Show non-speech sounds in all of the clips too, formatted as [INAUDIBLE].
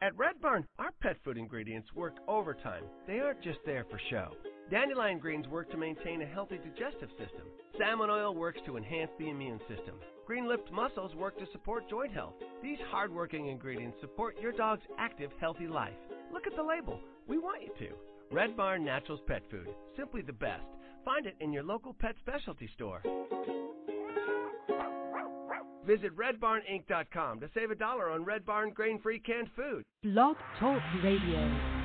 At Red Barn, our pet food ingredients work overtime. They aren't just there for show. Dandelion greens work to maintain a healthy digestive system. Salmon oil works to enhance the immune system. Green lipped mussels work to support joint health. These hardworking ingredients support your dog's active, healthy life. Look at the label. We want you to. Red Barn Naturals Pet Food. Simply the best. Find it in your local pet specialty store. Visit redbarninc.com to save a dollar on Red Barn grain-free canned food. Blog Talk Radio.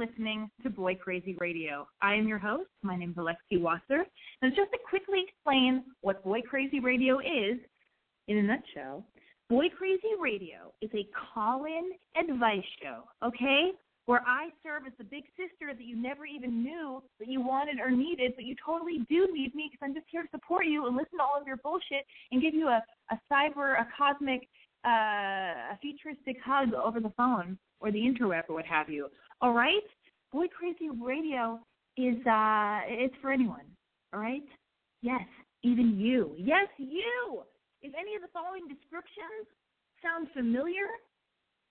Listening to Boy Crazy Radio. I am your host. My name is Alexi Wasser. And just to quickly explain what Boy Crazy Radio is, in a nutshell, Boy Crazy Radio is a call in advice show, okay? Where I serve as the big sister that you never even knew that you wanted or needed, but you totally do need me because I'm just here to support you and listen to all of your bullshit and give you a, a cyber, a cosmic, uh, a futuristic hug over the phone or the interweb or what have you. All right? Boy Crazy Radio is uh it's for anyone. All right? Yes, even you. Yes, you. If any of the following descriptions sound familiar,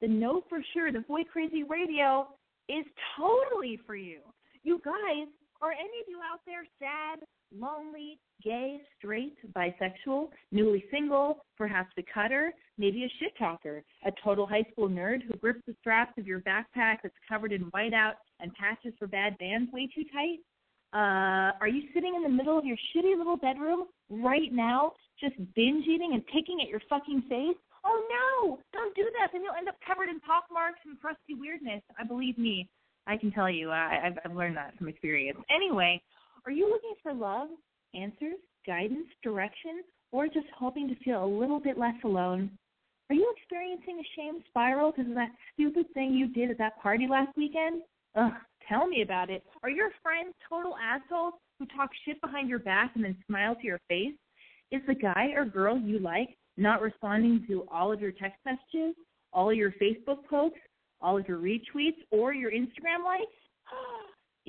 then know for sure that Boy Crazy Radio is totally for you. You guys, are any of you out there sad, lonely, gay, straight, bisexual, newly single, perhaps a cutter, maybe a shit talker, a total high school nerd who grips the straps of your backpack that's covered in whiteout and patches for bad bands way too tight? Uh, are you sitting in the middle of your shitty little bedroom right now, just binge eating and picking at your fucking face? Oh no! Don't do that. Then you'll end up covered in pock marks and crusty weirdness. I believe me. I can tell you. I, I've, I've learned that from experience. Anyway, are you looking for love, answers, guidance, direction, or just hoping to feel a little bit less alone? Are you experiencing a shame spiral because of that stupid thing you did at that party last weekend? Ugh, tell me about it. Are your friends total assholes who talk shit behind your back and then smile to your face? Is the guy or girl you like not responding to all of your text messages, all of your Facebook posts, all of your retweets, or your Instagram likes?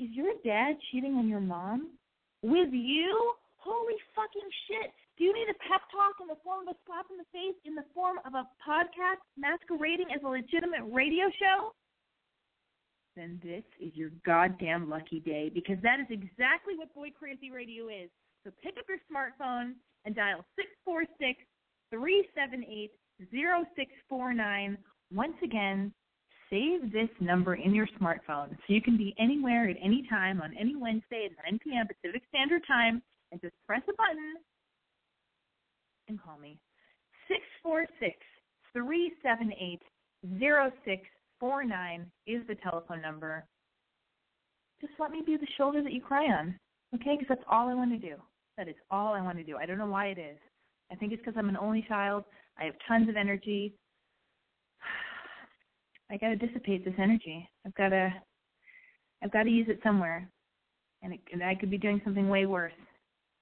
Is your dad cheating on your mom? With you? Holy fucking shit. Do you need a pep talk in the form of a slap in the face, in the form of a podcast masquerading as a legitimate radio show? Then this is your goddamn lucky day because that is exactly what Boy Crazy Radio is. So pick up your smartphone and dial 646 378 0649. Once again, save this number in your smartphone so you can be anywhere at any time on any Wednesday at 9 p.m. Pacific Standard Time and just press a button and call me. 646 378 0649 is the telephone number. Just let me be the shoulder that you cry on, okay? Because that's all I want to do. That is all I want to do. I don't know why it is. I think it's because I'm an only child. I have tons of energy. I got to dissipate this energy. I've got to, I've got to use it somewhere, and, it, and I could be doing something way worse.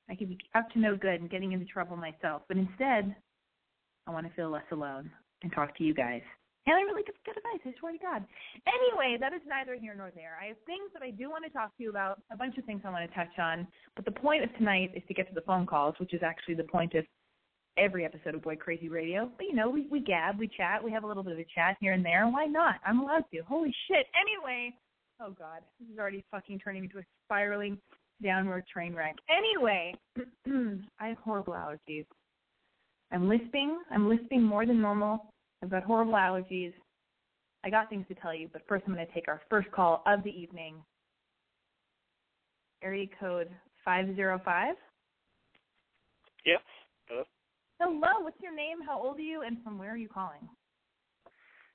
I could be up to no good and getting into trouble myself. But instead, I want to feel less alone and talk to you guys. And I really good, good advice. I swear to God. Anyway, that is neither here nor there. I have things that I do want to talk to you about, a bunch of things I want to touch on. But the point of tonight is to get to the phone calls, which is actually the point of every episode of Boy Crazy Radio. But you know, we we gab, we chat, we have a little bit of a chat here and there. Why not? I'm allowed to. Holy shit. Anyway, oh god, this is already fucking turning into a spiraling downward train wreck. Anyway, [CLEARS THROAT] I have horrible allergies. I'm lisping. I'm lisping more than normal. I've got horrible allergies. I got things to tell you, but first I'm going to take our first call of the evening. Area code 505. Yep. Hello. What's your name? How old are you? And from where are you calling?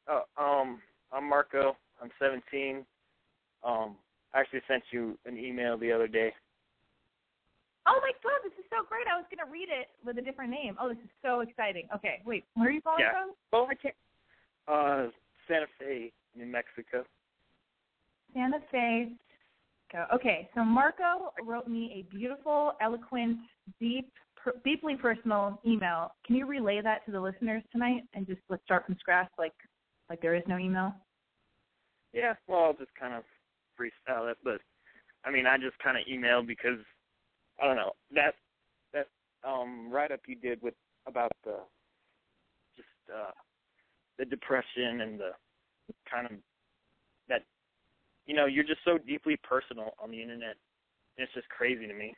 Oh, um, I'm Marco. I'm 17. Um, I actually sent you an email the other day. Oh my god, this is so great. I was going to read it with a different name. Oh, this is so exciting. Okay, wait, where are you calling Yeah. from? Well, I can't. Uh, Santa Fe, New Mexico. Santa Fe. Okay, so Marco wrote me a beautiful, eloquent, deep, deeply personal email. Can you relay that to the listeners tonight and just let's start from scratch, like like there is no email? Yeah, well, I'll just kind of freestyle it, but I mean, I just kind of emailed because I don't know that that um write up you did with about the just uh the depression and the kind of that you know you're just so deeply personal on the internet. It's just crazy to me.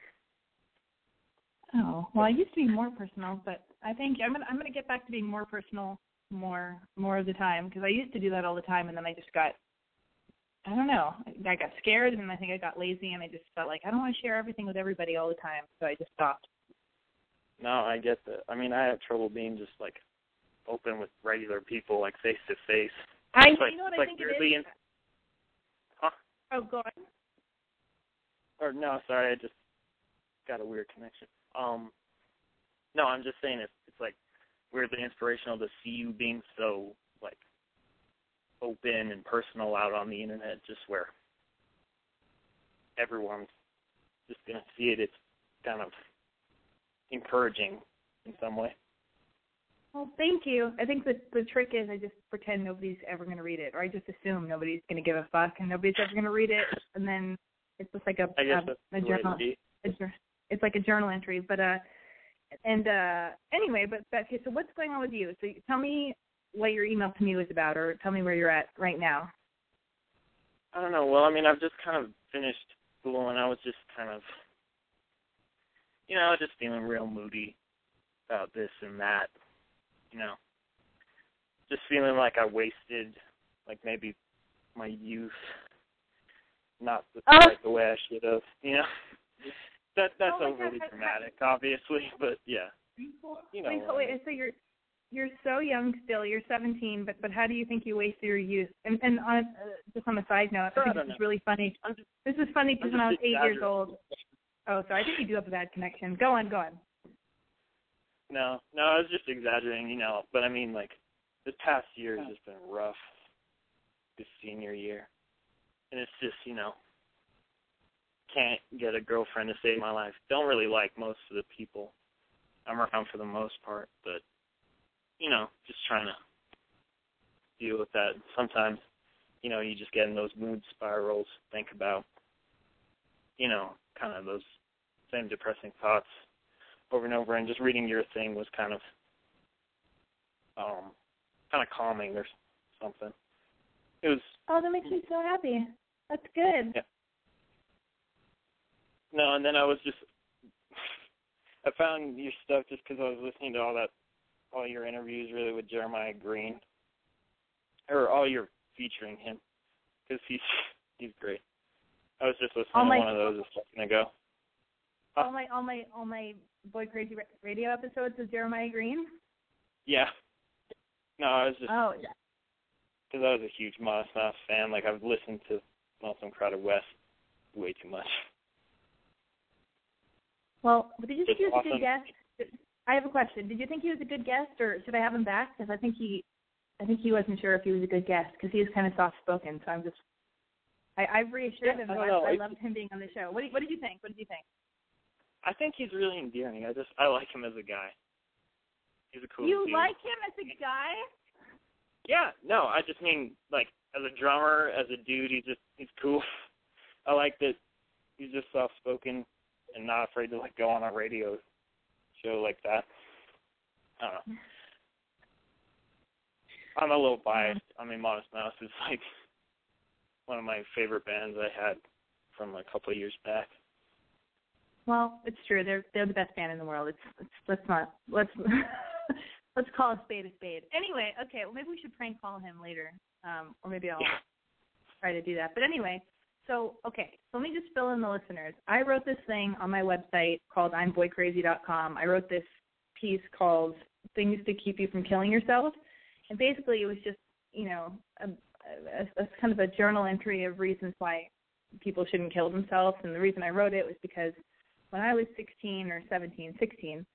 Oh well, I used to be more personal, but I think I'm gonna I'm gonna get back to being more personal more more of the time because I used to do that all the time, and then I just got I don't know I got scared, and I think I got lazy, and I just felt like I don't want to share everything with everybody all the time, so I just stopped. No, I get that. I mean, I have trouble being just like open with regular people, like face to face. I like, you know what I like think it is. in- Huh? Oh, go on. or no, sorry, I just got a weird connection. Um, no, I'm just saying it's it's like weirdly inspirational to see you being so like open and personal out on the internet, just where everyone's just gonna see it. It's kind of encouraging in some way. Well, thank you. I think the the trick is I just pretend nobody's ever going to read it, or I just assume nobody's going to give a fuck and nobody's ever going to read it, and then it's just like a I guess a, that's a journal. a It's like a journal entry, but uh, and uh, anyway, but okay. So what's going on with you? So tell me what your email to me was about, or tell me where you're at right now. I don't know. Well, I mean, I've just kind of finished school, and I was just kind of, you know, just feeling real moody about this and that. You know, just feeling like I wasted, like maybe my youth, not the, Oh. quite the way I should have. You know, that that's Oh God, overly that- dramatic, obviously, but yeah, you know. Wait, so, wait, so you're you're so young still. You're 17, but but how do you think you wasted your youth? And and on uh, just on a side note, I I think this is really funny. Just, This is funny because when I was eight years old. Oh, sorry. I think you do have a bad connection. Go on, go on. No, no, I was just exaggerating, you know. But I mean, like, this past year has just been rough. This senior year, and it's just, you know, can't get a girlfriend to save my life. Don't really like most of the people I'm around for the most part, but you know, just trying to deal with that. Sometimes, you know, you just get in those mood spirals. Think about, you know, kind of those same depressing thoughts over and over and just reading your thing was kind of um kind of calming or something. It was Oh, that makes me so happy. That's good. Yeah. No, and then I was just I found your stuff just because I was listening to all that all your interviews really with Jeremiah Green or all your featuring him because he's he's great. I was just listening All to my- one of those a second ago. All my all my all my Boy Crazy Ra- Radio episodes with Jeremiah Green. Yeah. No, I was just Oh, yeah. because I was a huge Modest Mouse fan. Like I've listened to Lonesome Crowded West way too much. Well, but did you think he was a good guest? I have a question. Did you think he was a good guest, or should I have him back? Because I think he, I think he wasn't sure if he was a good guest because he was kind of soft spoken. So I'm just, I, I've reassured Yeah, him I that I. I loved him being on the show. What, what did you think? What did you think? I think he's really endearing. I just I like him as a guy. He's a cool you dude. like him as a guy? Yeah, no, I just mean like as a drummer, as a dude, he's just he's cool. [LAUGHS] I like that he's just soft spoken and not afraid to like go on a radio show like that. I don't know. I'm a little biased. I mean, Modest Mouse is like one of my favorite bands I had from a couple of years back. Well, it's true. They're they're the best band in the world. It's, it's let's not let's [LAUGHS] let's call a spade a spade. Anyway, okay. Well, maybe we should prank call him later, um, or maybe I'll Yeah. try to do that. But anyway, so okay. So let me just fill in the listeners. I wrote this thing on my website called I'mBoyCrazy.com. I wrote this piece called "Things to Keep You from Killing Yourself," and basically it was just you know a, a, a kind of a journal entry of reasons why people shouldn't kill themselves. And the reason I wrote it was because when I was 16 or 17, 16,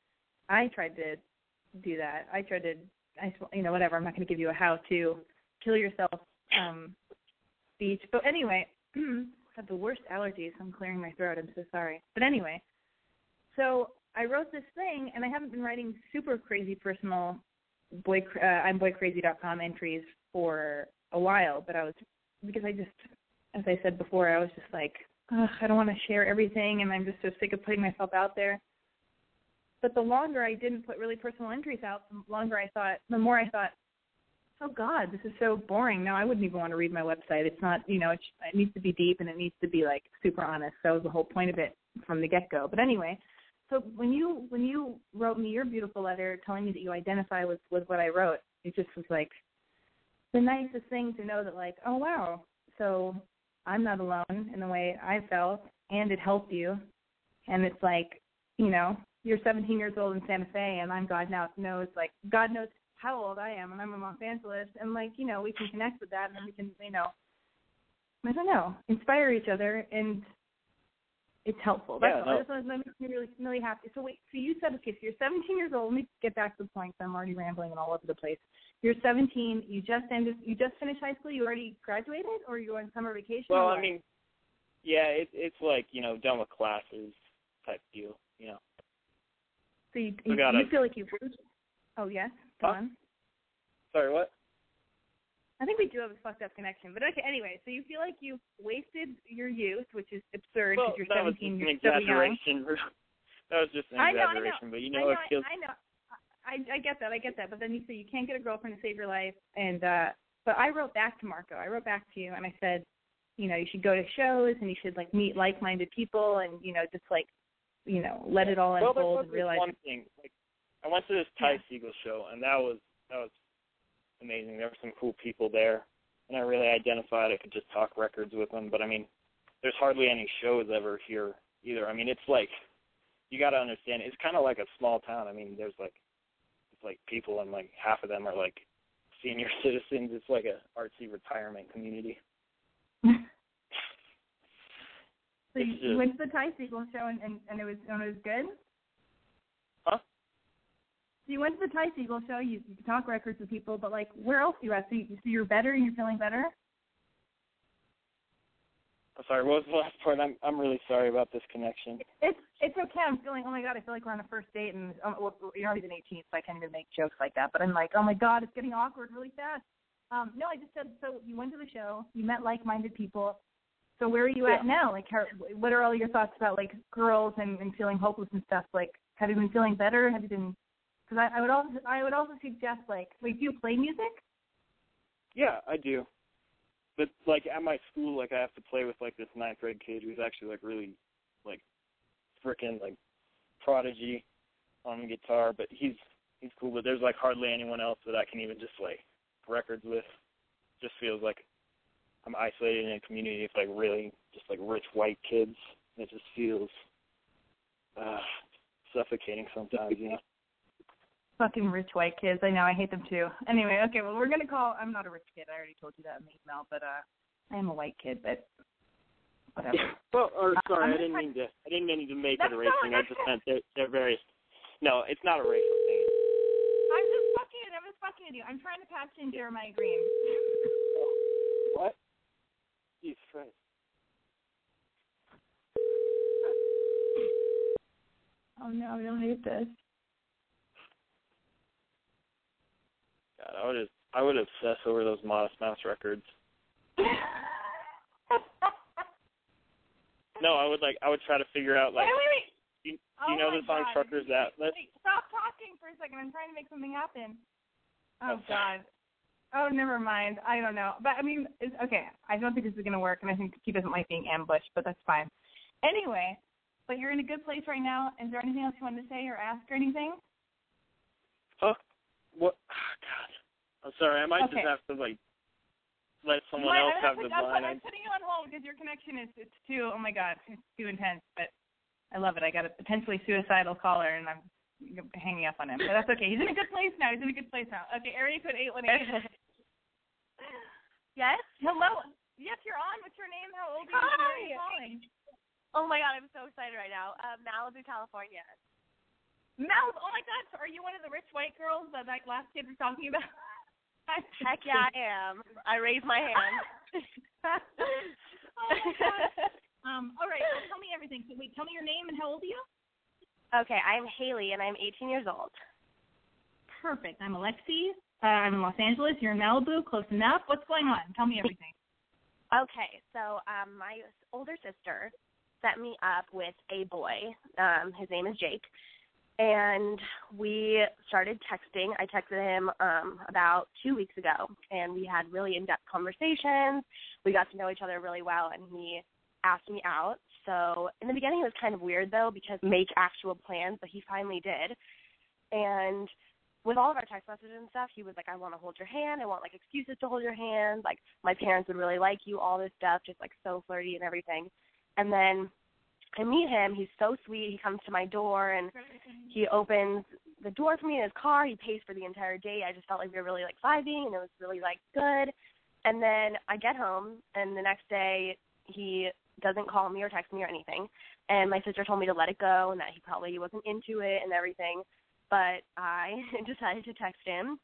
I tried to do that. I tried to, I, you know, whatever. I'm not going to give you a how to kill yourself um, speech. But anyway, have the worst allergies. I'm clearing my throat. I'm so sorry. But anyway, so I wrote this thing, and I haven't been writing super crazy personal boy, uh, I'm boycrazy.com entries for a while. But I was because I just, as I said before, I was just like, Ugh, I don't want to share everything, and I'm just so sick of putting myself out there. But the longer I didn't put really personal entries out, the longer I thought, the more I thought, oh God, this is so boring. No, I wouldn't even want to read my website. It's not, you know, it, it needs to be deep and it needs to be like super honest. That was the whole point of it from the get go. But anyway, so when you when you wrote me your beautiful letter telling me that you identify with with what I wrote, it just was like the nicest thing to know that like, oh wow, so I'm not alone in the way I felt, and it helped you. And it's like, you know, you're 17 years old in Santa Fe, and I'm God now knows, like, God knows how old I am, and I'm in Los Angeles, and like, you know, we can connect with that, and we can, you know, I don't know, inspire each other, and It's helpful. That's Yeah, all. no. That's what that makes me really really happy. So wait, so you said okay, so you're 17 years old. Let me get back to the point. 'cause I'm already rambling and all over the place. You're 17. You just ended. You just finished high school. You already graduated, or you're on summer vacation? Well, I mean, yeah, it, it's like you know done with classes type deal. You know. so you, you, you feel like you've. Oh yes, Huh? Sorry, what? I think we do have a fucked up connection, but okay. Anyway, so you feel like you've wasted your youth, which is absurd Well, because you're that was 17. just an You're so young. exaggeration. [LAUGHS] that was just an I know, I know. exaggeration, but you I know, know, it feels. I know. I I get that. I get that. But then you say you can't get a girlfriend to save your life, and uh but I wrote back to Marco. I wrote back to you, and I said, you know, you should go to shows, and you should like meet like-minded people, and you know, just like, you know, let it all well, unfold and realize. one thing. Like, I went to this Ty Yeah. Segall show, and that was that was amazing. There were some cool people there, and I really identified. I could just talk records with them. But I mean, there's hardly any shows ever here either. I mean, it's like you got to understand. It's kind of like a small town. I mean, there's like it's like people, and like half of them are like senior [LAUGHS] citizens. It's like a artsy retirement community. [LAUGHS] so you, went to the Ty Segall show, and and, and it was and it was good. You went to the Ty Segall show. You you talk records with people, but like, where else are you at? So, you, so you're better, and you're feeling better. I'm sorry. What was the last part? I'm I'm really sorry about this connection. It's it's okay. I'm feeling. Oh my god, I feel like we're on a first date, and um, well, you're not even 18, so I can't even make jokes like that. But I'm like, oh my god, it's getting awkward really fast. Um, no, I just said. So you went to the show. You met like-minded people. So where are you at now? Like, how, what are all your thoughts about like girls and, and feeling hopeless and stuff? Like, have you been feeling better? Have you been? Because I, I would also I would also suggest like, like, do you play music? Yeah, I do. But like at my school, like I have to play with like this ninth grade kid who's actually like really like freaking like prodigy on guitar, but he's he's cool. But there's like hardly anyone else that I can even just like records with. Just feels like I'm isolated in a community of like really just like rich white kids. It just feels uh suffocating sometimes, you know. Fucking rich white kids. I know. I hate them too. Anyway, okay. Well, we're gonna call. I'm not a rich kid. I already told you that in the email. But uh, I am a white kid. But whatever. [LAUGHS] Well, or Uh, sorry, I'm I didn't mean to. I didn't mean to make it a race thing. I just meant they're, they're various. No, it's not a racial thing. I'm just fucking. I'm just fucking with you. I'm trying to patch in Jeremiah Green. [LAUGHS] What? Jesus Christ. Oh no, I don't hate this. I would. I would obsess over those Modest Mouse records. [LAUGHS] No, I would like. I would try to figure out like. wait, wait, wait. Do you, do Oh you know the song God. "Truckers Atlas"? Wait, stop talking for a second. I'm trying to make something happen. Oh Oh. God. Oh, never mind. I don't know. But I mean, it's, okay. I don't think this is gonna work, and I think he doesn't like being ambushed, but that's fine. Anyway, but you're in a good place right now. Is there anything else you wanted to say or ask or anything? Huh? What? Oh, God. I'm sorry. I might Okay. just have to like let someone Wait, else I'm, have put- the I'm, line. I'm putting you on hold because your connection is it's too. Oh my God, it's too intense. But I love it. I got a potentially suicidal caller, and I'm hanging up on him. But that's okay. He's in a good place now. He's in a good place now. Okay, area code eight one eight. [LAUGHS] Yes? Hello. Yes, you're on. What's your name? How old are you? Hi. Are you calling? Oh my god, I'm so excited right now. Uh, Malibu, California. Mel. Oh my God. So are you one of the rich white girls that that last kid was talking about? [LAUGHS] Heck yeah, I am. I raise my hand. [LAUGHS] oh my God. Um. All right. Well, tell me everything. So wait. Tell me your name and how old are you? okay, I'm Haley and I'm 18 years old. Perfect. I'm Alexi. Uh, I'm in Los Angeles. You're in Malibu. Close enough. What's going on? Tell me everything. Okay, so um, my older sister set me up with a boy. Um, his name is Jake, and we started texting. I texted him um, about two weeks ago, and we had really in-depth conversations. We got to know each other really well, and he asked me out. So in the beginning, it was kind of weird though because make actual plans, but he finally did. And with all of our text messages and stuff, he was like, I want to hold your hand. I want like excuses to hold your hand. Like my parents would really like you, all this stuff, just like so flirty and everything. And then I meet him. He's so sweet. He comes to my door and he opens the door for me in his car. He pays for the entire date. I just felt like we were really like vibing and it was really like good. And then I get home and the next day he doesn't call me or text me or anything. And my sister told me to let it go and that he probably wasn't into it and everything. But I [LAUGHS] decided to text him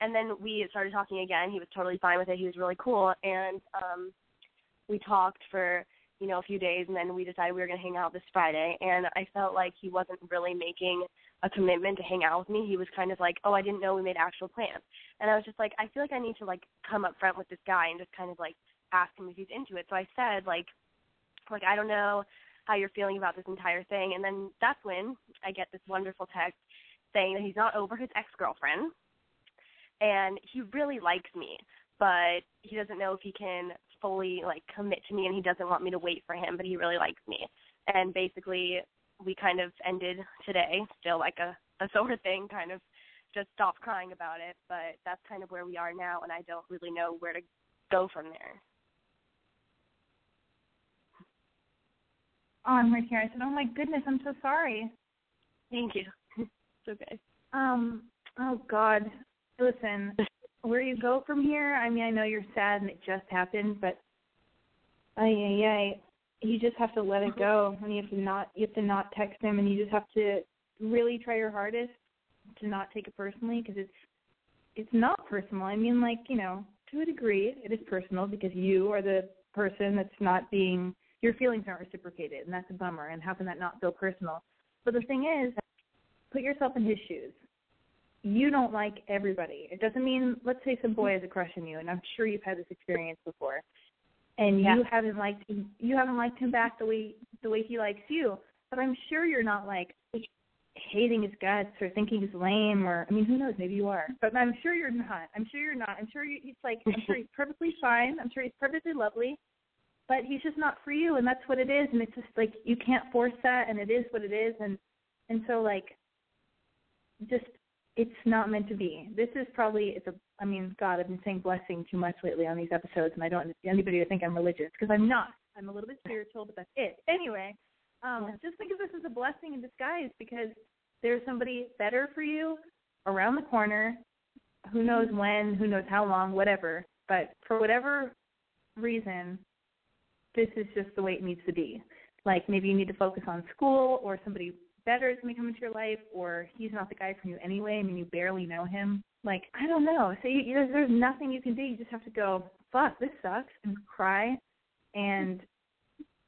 and then we started talking again. He was totally fine with it. He was really cool and um we talked for, you know, a few days and then we decided we were gonna hang out this Friday and I felt like he wasn't really making a commitment to hang out with me. He was kind of like, Oh, I didn't know we made actual plans and I was just like, I feel like I need to like come up front with this guy and just kind of like ask him if he's into it. So I said like like I don't know how you're feeling about this entire thing and then that's when I get this wonderful text saying that he's not over his ex girlfriend and he really likes me, but he doesn't know if he can fully like commit to me and he doesn't want me to wait for him, but he really likes me. And basically we kind of ended today, still like a, a [LAUGHS] sort of thing, kind of just stopped crying about it, but that's kind of where we are now and I don't really know where to go from there. Oh, I'm right here. I said, "Oh my goodness, I'm so sorry." Thank you. [LAUGHS] it's okay. Um. Oh God. Listen, where you go from here? I mean, I know you're sad and it just happened, but I, I, you just have to let it go, and you have to not, you have to not text him, and you just have to really try your hardest to not take it personally because it's, it's not personal. I mean, like you know, to a degree, it is personal because you are the person that's not being, your feelings aren't reciprocated, and that's a bummer. And how can that not feel personal? But the thing is, put yourself in his shoes you don't like everybody. It doesn't mean let's say some boy has a crush on you, and I'm sure you've had this experience before, and Yeah. you haven't liked him, you haven't liked him back the way the way he likes you. But I'm sure you're not like hating his guts or thinking he's lame or I mean who knows maybe you are but I'm sure you're not I'm sure you're not I'm sure you, he's like I'm sure he's [LAUGHS] perfectly fine I'm sure he's perfectly lovely but he's just not for you and that's what it is and it's just like you can't force that and it is what it is and and so like just it's not meant to be. This is probably it's a I mean, God, I've been saying blessing too much lately on these episodes and I don't want anybody to think I'm religious because I'm not. I'm a little bit spiritual, but that's it. Anyway, um, just think of this as a blessing in disguise because there's somebody better for you around the corner. Who knows when, who knows how long, whatever. But for whatever reason, this is just the way it needs to be. Like maybe you need to focus on school or somebody better is going to come into your life or he's not the guy for you anyway. I mean, you barely know him. Like, I don't know. So you, you, there's, there's nothing you can do. You just have to go, fuck, this sucks, and cry. And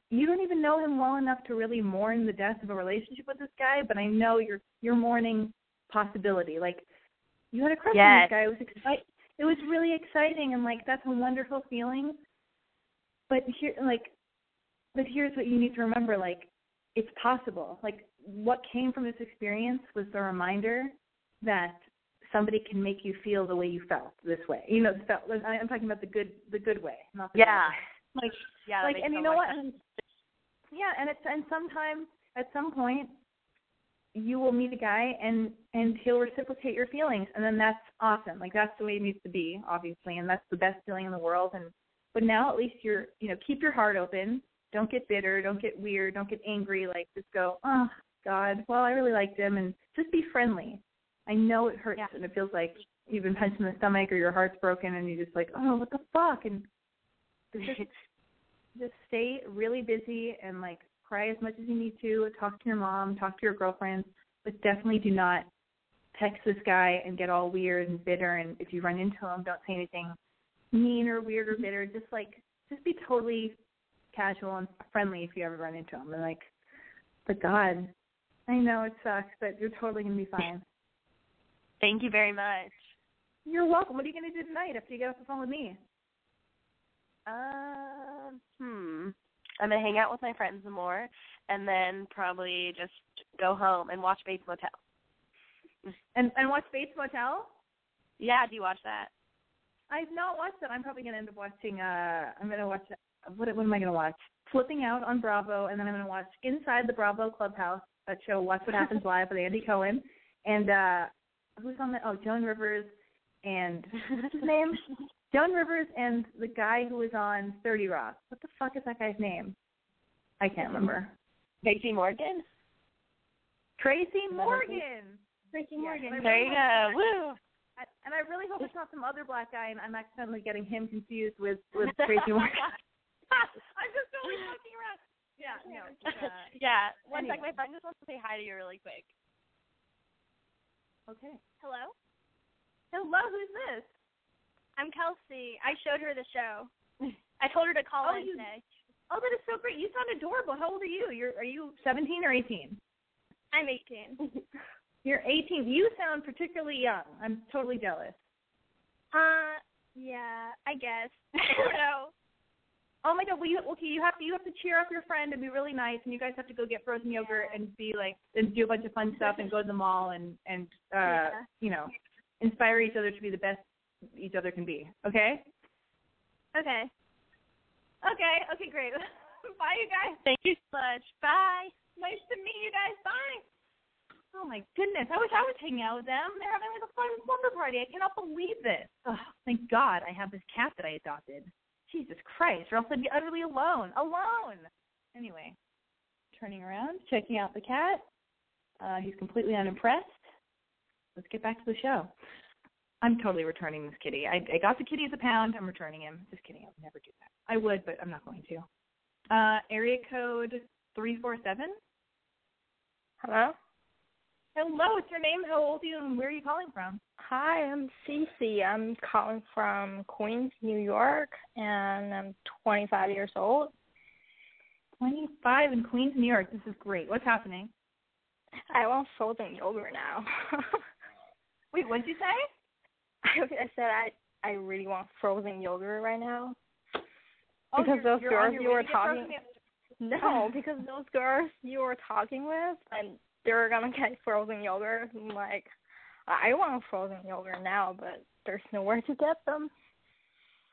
you don't even know him well enough to really mourn the death of a relationship with this guy, but I know you're you're mourning possibility. Like, you had a crush on this guy. It was exciting. It was really exciting, and like that's a wonderful feeling. But here, like, but here's what you need to remember: like, it's possible. Like, what came from this experience was the reminder that somebody can make you feel the way you felt this way. You know, felt. I'm talking about the good, the good way, not the Yeah. way. Like, Yeah. like, and you know what? And, yeah, and it's and sometime at some point you will meet a guy and and he'll reciprocate your feelings and then that's awesome like that's the way it needs to be obviously and that's the best feeling in the world and but now at least you're you know keep your heart open don't get bitter. Don't get weird. Don't get angry. Like just go oh god. Well i really liked him. And just be friendly. I know it hurts Yeah. and it feels like you've been punched in the stomach or your heart's broken and you're just like oh what the fuck? And [LAUGHS] just just stay really busy and like cry as much as you need to, talk to your mom, talk to your girlfriends, but definitely do not text this guy and get all weird and bitter. And if you run into him don't say anything mean or weird or mm-hmm. bitter. Just like just be totally casual and friendly if you ever run into him. And like but God, I know it sucks, but you're totally gonna be fine. Thank you very much. You're welcome. What are you gonna do tonight after you get off the phone with me? Um, hmm. I'm gonna hang out with my friends some more, and then probably just go home and watch Bates Motel. And and watch Bates Motel? Yeah, do you watch that? I've not watched it. I'm probably gonna end up watching. uh I'm gonna watch. What what am I gonna watch? Flipping out on Bravo, and then I'm gonna watch Inside the Bravo Clubhouse, that show Watch What Happens [LAUGHS] Live with Andy Cohen, and uh who's on that? Oh, Joan Rivers, and what's his name? [LAUGHS] Joan Rivers and the guy who was on Thirty Rock. What the fuck is that guy's name? I can't remember. Tracy Morgan. Tracy Morgan. Tracy Morgan. There you go. Woo. I- And I really hope it's not some other black guy, and I'm accidentally getting him confused with with Tracy [LAUGHS] Morgan. [LAUGHS] I'm just so always [LAUGHS] fucking around. Yeah, [LAUGHS] no. Uh, yeah. One sec, anyway. my friend just wants to say hi to you really quick. okay. Hello? Hello, who's this? I'm Kelsey. I showed her the show. I told her to call Oh, in you- today. Oh, that is so great. You sound adorable. How old are you? You're are you 17 or 18? I'm 18. You're 18. You sound particularly young. I'm totally jealous. uh, yeah, I guess. I don't know. Oh my god. Well, you okay? You have to you have to cheer up your friend and be really nice, and you guys have to go get frozen yogurt and be like and do a bunch of fun stuff and go to the mall and and uh Yeah. you know inspire each other to be the best each other can be. Okay. Okay. Okay. Okay. Great. [LAUGHS] Bye, you guys. Thank you so much. Bye. Nice to meet you guys. Bye. Oh my goodness. I wish I was hanging out with them. They're having like a fun slumber party. I cannot believe this. Oh, thank God I have this cat that I adopted. Jesus Christ, or else I'd be utterly alone. Alone. Anyway, turning around, checking out the cat. Uh, he's completely unimpressed. Let's get back to the show. I'm totally returning this kitty. I, I got the kitty as a pound. I'm returning him. Just kidding. I would never do that. I would, but I'm not going to. Uh, area code three four seven. Hello. Hello, what's your name? How old are you, and where are you calling from? Hi, I'm Cece. I'm calling from Queens, New York, and I'm 25 years old. 25 in Queens, New York. This is great. What's happening? I want frozen yogurt now. [LAUGHS] Wait, what did you say? I, I said I I really want frozen yogurt right now. Oh, Because those girls you were talking-. No, [LAUGHS] because those girls you were talking with, and they're gonna get frozen yogurt. I'm like, I want frozen yogurt now, but there's nowhere to get them.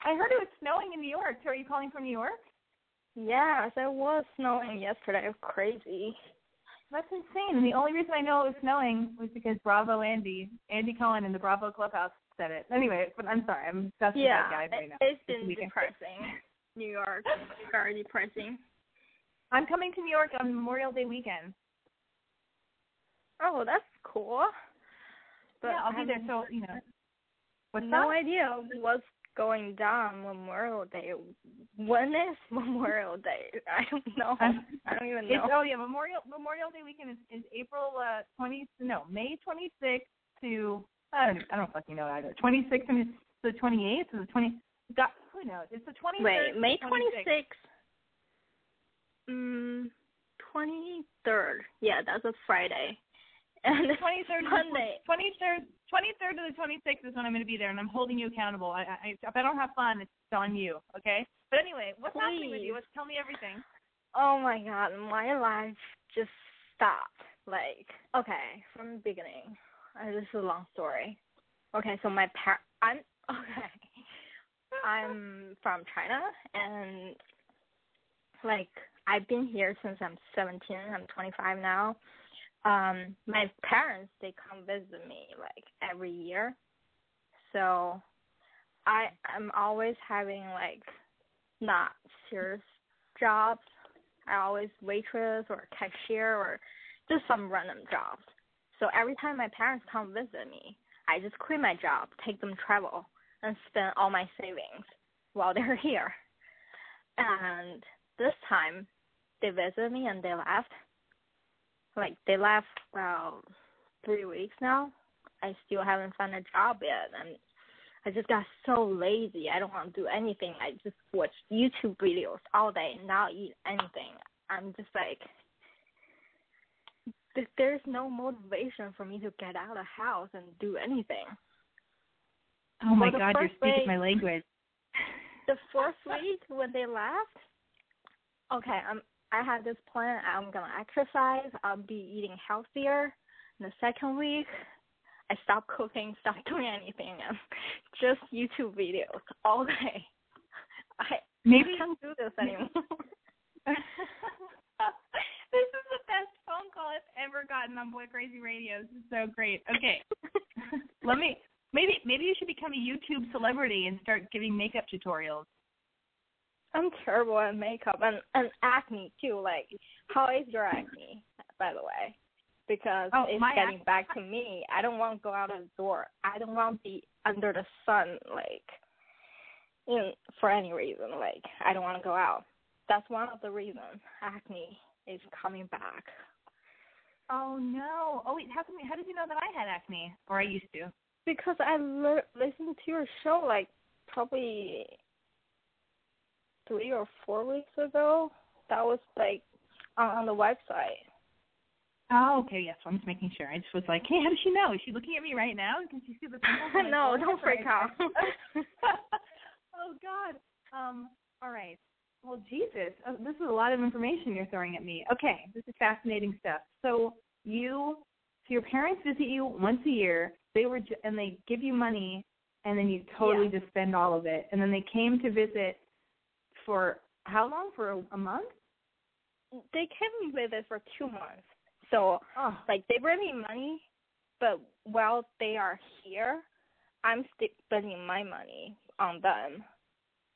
I heard it was snowing in New York. So are you calling from New York? Yes, it was snowing yesterday. Crazy. That's insane. And the only reason I know it was snowing was because Bravo Andy, Andy Cohen in the Bravo Clubhouse said it. Anyway, but I'm sorry. I'm with Yeah, that guy right now. it's been depressing. New York, very depressing. I'm coming to New York on Memorial Day weekend. Oh, that's cool. But yeah, I'll be there. So, you know. What's no that? idea what's going down Memorial Day. When is [LAUGHS] Memorial Day? I don't know. I'm- don't even It's, know. oh yeah, Memorial Memorial Day weekend is, is April uh twenty no May twenty sixth to I don't I don't fucking know either twenty sixth and it's the twenty eighth or the twenty got who knows it's the twenty Wait, May twenty 26th. sixth. Mm, twenty third. Yeah, that's a Friday. And [LAUGHS] The twenty third Monday. twenty third twenty third to the twenty sixth is when I'm going to be there and I'm holding you accountable. I, I if I don't have fun, it's on you. Okay. But anyway, what's happening with you? Please. Let's tell me everything. Oh my god, my life just stopped. Like, okay, from the beginning. Uh, this is a long story. Okay, so my par I'm [LAUGHS] okay. I'm from China and like I've been here since I'm 17. I'm 25 now. Um my parents they come visit me like every year. So I I'm always having like not serious jobs. I always waitress or cashier or just some random jobs. So every time my parents come visit me, I just quit my job, take them travel, and spend all my savings while [LAUGHS] they're here. And this time, they visit me and they left. Like they left about three weeks now. I still haven't found a job yet, and I just got so lazy. I don't want to do anything. I just watch YouTube videos all day, not eat anything. I'm just like, there's no motivation for me to get out of the house and do anything. Oh my the God, you're speaking week- my language. [LAUGHS] The first week when they left, okay, I'm. I had this plan. I'm gonna exercise. I'll be eating healthier. In the second week, I stopped cooking, [LAUGHS] stopped doing anything, and [LAUGHS] just YouTube videos all day. [LAUGHS] I Maybe I can't do this anymore. this is the best phone call I've ever gotten on Boy Crazy Radio. This is so great. Okay. Let me maybe maybe you should become a YouTube celebrity and start giving makeup tutorials. I'm terrible at makeup and and acne too. Like, how is your acne, by the way? Because Oh, it's getting ac- back to me. I don't want to go out of the door. I don't want to be under the sun, like, in for any reason. Like, I don't want to go out. that's one of the reasons acne is coming back. Oh no! Oh wait, how come? How did you know that I had acne, or I used to? Because I le- listened to your show like probably three or four weeks ago. That was like on, the website. Oh, okay, yes. I'm just making sure. I just was like, hey, how does she know? Is she looking at me right now? Can she see the pimples? on my no, don't freak out. [LAUGHS] [LAUGHS] oh God. Um. All right. Well, Jesus, uh, this is a lot of information you're throwing at me. Okay, this is fascinating stuff. So you, so your parents visit you once a year. They were, and they give you money, and then you totally just spend all of it. And then they came to visit for how long? For a, a month? they came with it for two months. So Oh, like they bring me money, but while they are here, I'm spending my money on them.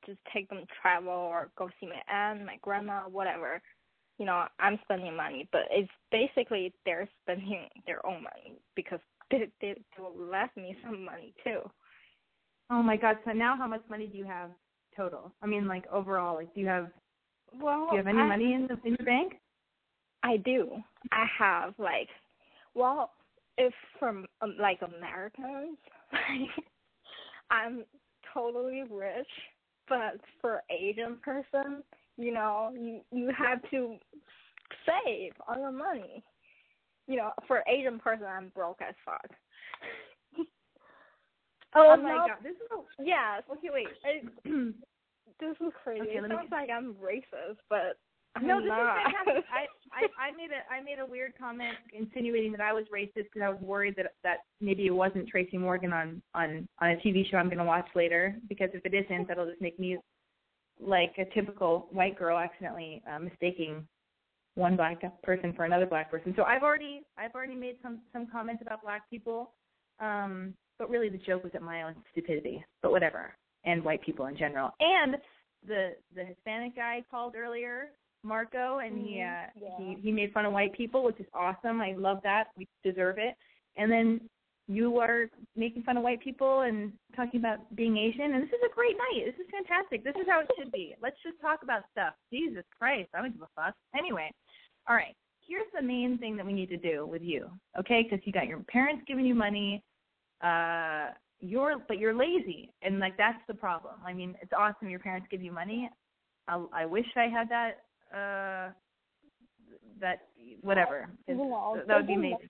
Just take them travel or go see my aunt, my grandma, whatever. You know, I'm spending money, but it's basically they're spending [LAUGHS] their own money because [LAUGHS] they they, they will left me some money too. oh my God. So now, how much money do you have total? I mean, like overall, like do you have Well, do you have any I, money in the in your bank? I do. I have like, well, if from um, like Americans, [LAUGHS] like, I'm totally rich, but for Asian person, you know, you you have to save all your money. You know, for Asian person, I'm broke as fuck. Oh [LAUGHS] I'm my God. This is a, Yes, okay. Wait. [CLEARS THROAT] [CLEARS THROAT] it, this is crazy. Okay, it let me- sounds like I'm racist, but I'm No, this not. is fantastic. I, [LAUGHS] I I made a I made a weird comment insinuating that I was racist because I was worried that that maybe it wasn't Tracy Morgan on on on a TV show I'm going to watch later. Because if it isn't, that'll just make me like a typical white girl accidentally uh, mistaking one black person for another black person. So I've already I've already made some some comments about black people, um, but really the joke was at my own stupidity. But whatever, and white people in general. And the the Hispanic guy called earlier Marco, and he uh, Mhm, yeah. he he made fun of white people, which is awesome. I love that. We deserve it. And then you are making fun of white people and talking about being Asian, and this is a great night. This is fantastic. This is how it should be. Let's just talk about stuff. Jesus Christ, I don't give a fuck. Anyway, all right. Here's the main thing that we need to do with you, okay? Because you got your parents giving you money, uh, you're but you're lazy, and like that's the problem. I mean, it's awesome your parents give you money. I, I wish I had that. Uh, that whatever. You know, that would be this is- amazing.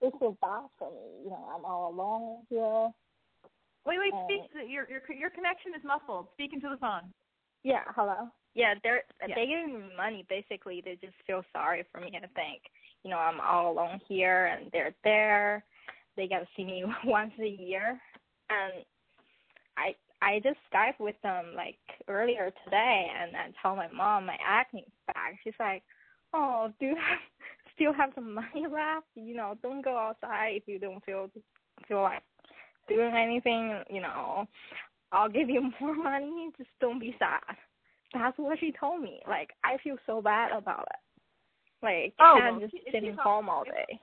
This is bad for me. You know, I'm all alone here. Wait, wait, Uh, speak. Your your your connection is muffled. Speak into the phone. Yeah, hello. Yeah, they're Yeah. they give me money. Basically, they just feel sorry for me. And I think you know I'm all alone here, and they're there. They get to see me [LAUGHS] once a year, and I I just Skype with them like earlier today, and I told my mom my acne's back. She's like, "Oh, do you have, [LAUGHS] still have some money [LAUGHS] left? You know, don't go outside if you don't feel feel like doing anything. You know, I'll give you [LAUGHS] more money. Just don't be sad." That's what she told me. Like I feel so bad about it. Like Oh, I'm well, just sitting home all day.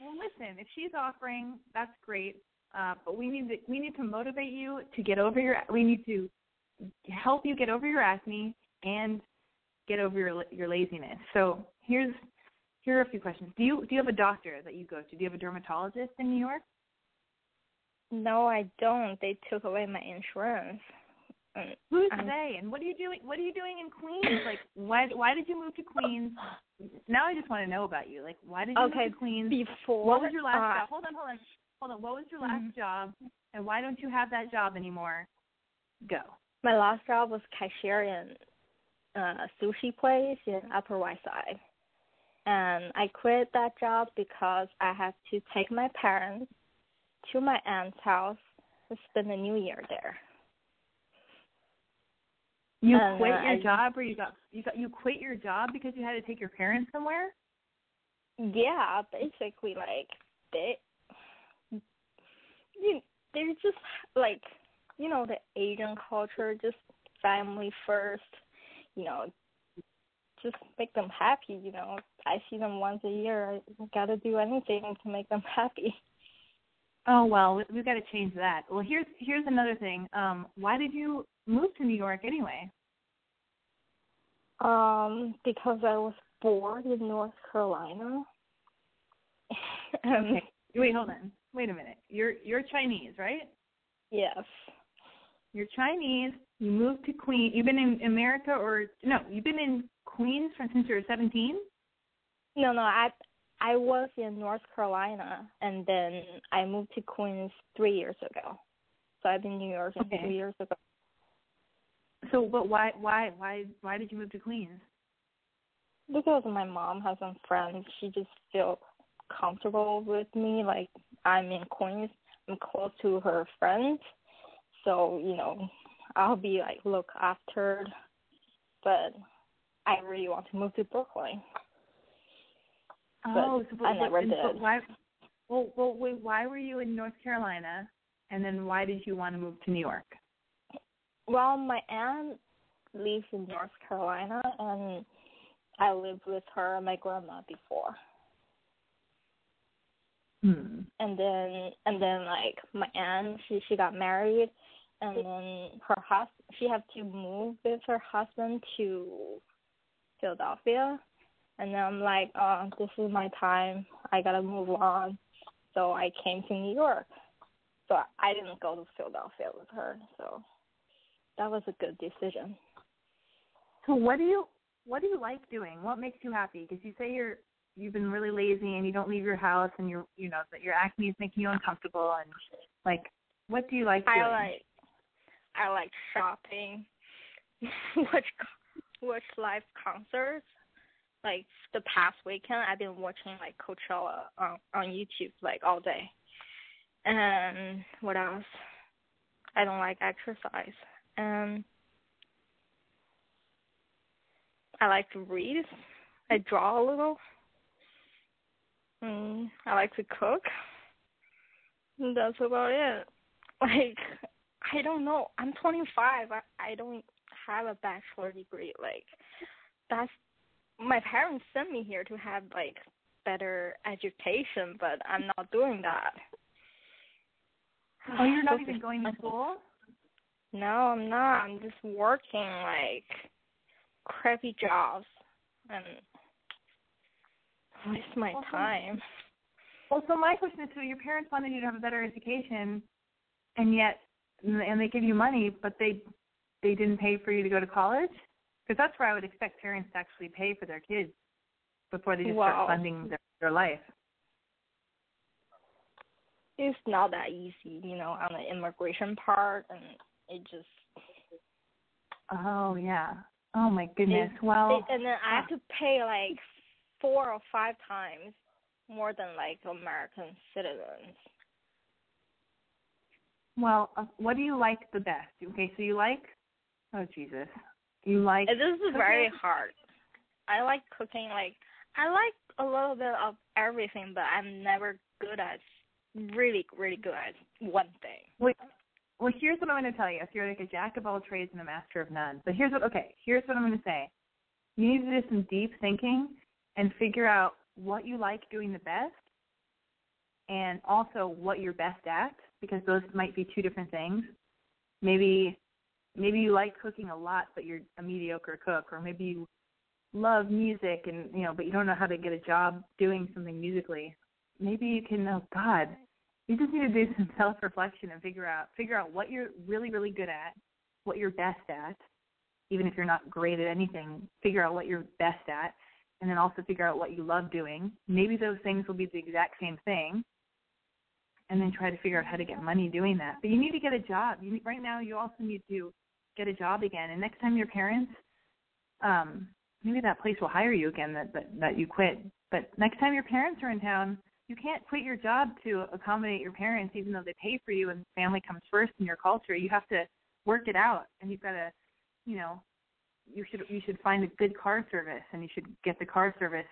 Well, listen, if she's offering, that's great. Uh, but we need to we need to motivate you to get over your. We need to help you get over your acne and get over your your laziness. So here's here are a few questions. Do you do you have a doctor that you go to? Do you have a dermatologist in New York? No, I don't. They took away my insurance. Who's I'm- they? And what are you doing? What are you doing in Queens? Like, why why did you move to Queens? Now I just want to know about you. Like, why did you Okay, move to Queens? before What was your last uh, job? Hold on, hold on, hold on. What was your last Mhm. job? And why don't you have that job anymore? Go. My last job was cashier in uh, a sushi place in Upper West Side. And I quit that job because I had to take my parents to my aunt's house to spend the new year there. You Uh, quit your I- job, or you got you got you quit your job because you had to take your parents somewhere? Yeah, basically like they you they're just like you know, the Asian culture, just family first, you know, just make them happy, you know. I see them once a year. I gotta do anything to make them [LAUGHS] happy. Oh well, we- we've got to change that. Well, here's here's another thing. Um, why did you move to New York anyway? Um, because I was bored in North Carolina. [LAUGHS] okay. Wait, hold on. Wait a minute. You're you're Chinese, right? Yes. You're Chinese. You moved to Queens. You've been in America, or no? You've been in Queens from since you were 17. No, no. I I was in North Carolina, and then I moved to Queens three years ago. So I've been in New York okay. three years ago. So, but why, why, why, why did you move to Queens? Because my mom has some friends. She just feel comfortable with me. Like I'm in Queens. I'm close to her friends, so you know, I'll be like looked after. But I really want to move to Brooklyn. Oh, but so, I never did. But why? Well, well, wait. Why were you in North Carolina, and then why did you want to move to New York? Well, my aunt lives in North Carolina, and I lived with her and my grandma before. Hmm. And then, and then, like my aunt, she she got married, and then her hus she had to move with her husband to Philadelphia, and then I'm like, oh, this is my time. I gotta move on. So I came to New York. So I didn't go to Philadelphia with her. So that was a good decision. So what do you what do you like doing? What makes you happy? Because you say you're you've been really lazy and you don't leave your house and you're you know that your acne is making you uncomfortable and like what do you like doing? I like I like shopping, [LAUGHS] watch watch live concerts. Like the past weekend, I've been watching like Coachella on on YouTube like all day. And what else? I don't like exercise. And I like to read. I draw a little. Mm, I like to cook. That's about it. [LAUGHS] Like I don't know. I'm 25. I I don't have a bachelor degree. Like that's my parents sent me here to have like better education, but I'm not doing that. Oh, you're [SIGHS] not even going to school? No, I'm not. I'm just working like crappy jobs and waste my well, time. Well, so my question is: So your parents wanted you to have a better education, and yet, and they give you money, but they they didn't pay for you to go to college? Because that's where I would expect parents to actually pay for their kids before they just wow. start funding their, their life. It's not that easy, you know, on the immigration part, and it just. Oh yeah. Oh my goodness. They, well. They, and then I have to pay like four or five times more than like American citizens. Well, uh, what do you like the best? Okay, so you like. Oh Jesus. You like. This is cooking? very hard. I like cooking. Like I like a little bit of everything, but I'm never good at really, really good at one thing. Well, well, here's what I'm going to tell you. If you're like a jack of all trades and a master of none, but here's what. Okay, here's what I'm going to say. You need to do some deep thinking and figure out what you like doing the best, and also what you're best at, because those might be two different things. Maybe, maybe you like cooking a lot, but you're a mediocre cook, or maybe you love music and you know, but you don't know how to get a job doing something musically. Maybe you can. Oh God, you just need to do some [LAUGHS] self reflection and figure out figure out what you're really really good at, what you're best at, even if you're not great at anything. Figure out what you're best at, and then also figure out what you love doing. Maybe those things will be the exact same thing, and then try to figure out how to get money doing that. But you need to get a job. You need, right now, you also need to get a job again. And next time your parents, um, maybe that place will hire you again that, that that you quit. But next time your parents are in town, you can't quit your job to accommodate your parents, even though they pay for you and family comes first in your culture. You have to work it out, and you've got to, you know, you should you should find a good car service, and you should get the car service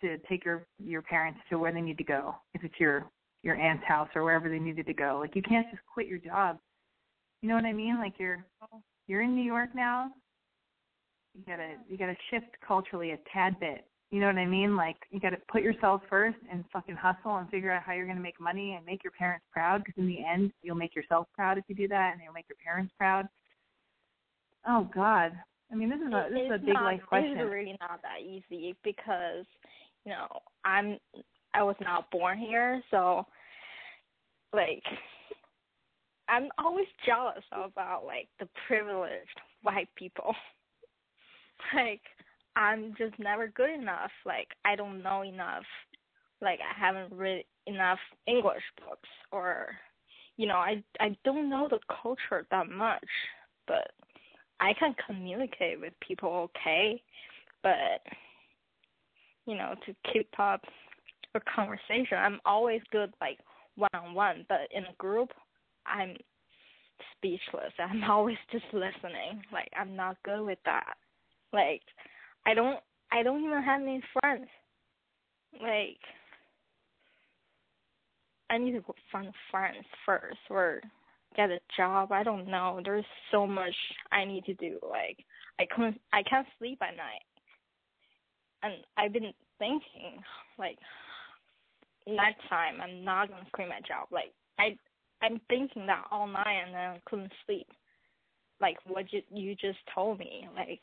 to take your your parents to where they need to go. If it's your your aunt's house or wherever they needed to go, like you can't just quit your job. You know what I mean? Like you're you're in New York now. You gotta you gotta shift culturally a tad bit you know what I mean? Like you got to put yourself first and fucking hustle and figure out how you're to make money and make your parents proud. Because in the end, you'll make yourself proud if you do that, and you'll make your parents proud. Oh God, I mean, this is a this is a big not, life question. It's really not that easy because, you know, I'm I was not born here, so like I'm always jealous about like the privileged white people. [LAUGHS] like I'm just never good enough. Like I don't know enough. Like I haven't read enough English books or you know, I I don't know the culture that much, but I can communicate with people okay, but you know, to keep up a conversation, I'm always good like one on one, but in a group, I'm speechless. [LAUGHS] I'm always just listening. Like I'm not good with that. Like I don't I don't even have any friends. Like I need to find friends first or get a job. I don't know. There's so much I need to do. Like I can't I can't sleep at night. And I've been thinking like next time I'm not gonna quit my job. Like I I'm thinking that all night and then I couldn't sleep. Like what you you just told me. Like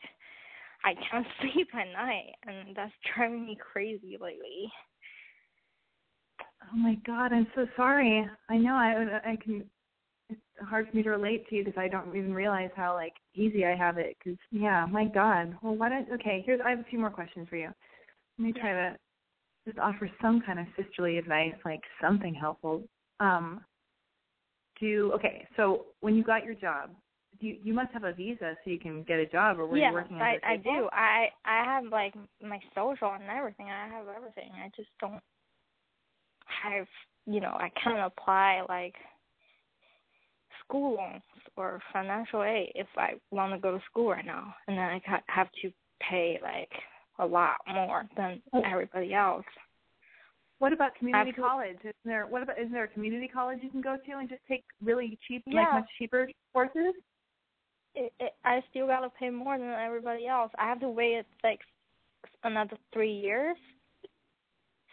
I can't [LAUGHS] sleep at night and that's driving me crazy lately. Oh my God, I'm so sorry. I know I I can. Hard for me to relate to you because I don't even realize how like easy I have it. Because yeah, my God. Well, why don't okay? Here's I have a few more questions for you. Let me try to just offer some kind of sisterly advice, like something helpful. Um, do okay. So when you got your job, you you must have a visa so you can get a job, or were yeah, you working? On I I do. I I have like my social and everything. I have everything. I just don't have you know I can't apply like school loans or financial aid if I want to go to school right now, and then I have to pay like a lot more than Oh. everybody else. What about community Absolutely. college? Isn't there what about is there a community college you can go to and just take really cheap, like much cheaper courses? It, it, I still gotta pay more than everybody else. I have to wait like another three years,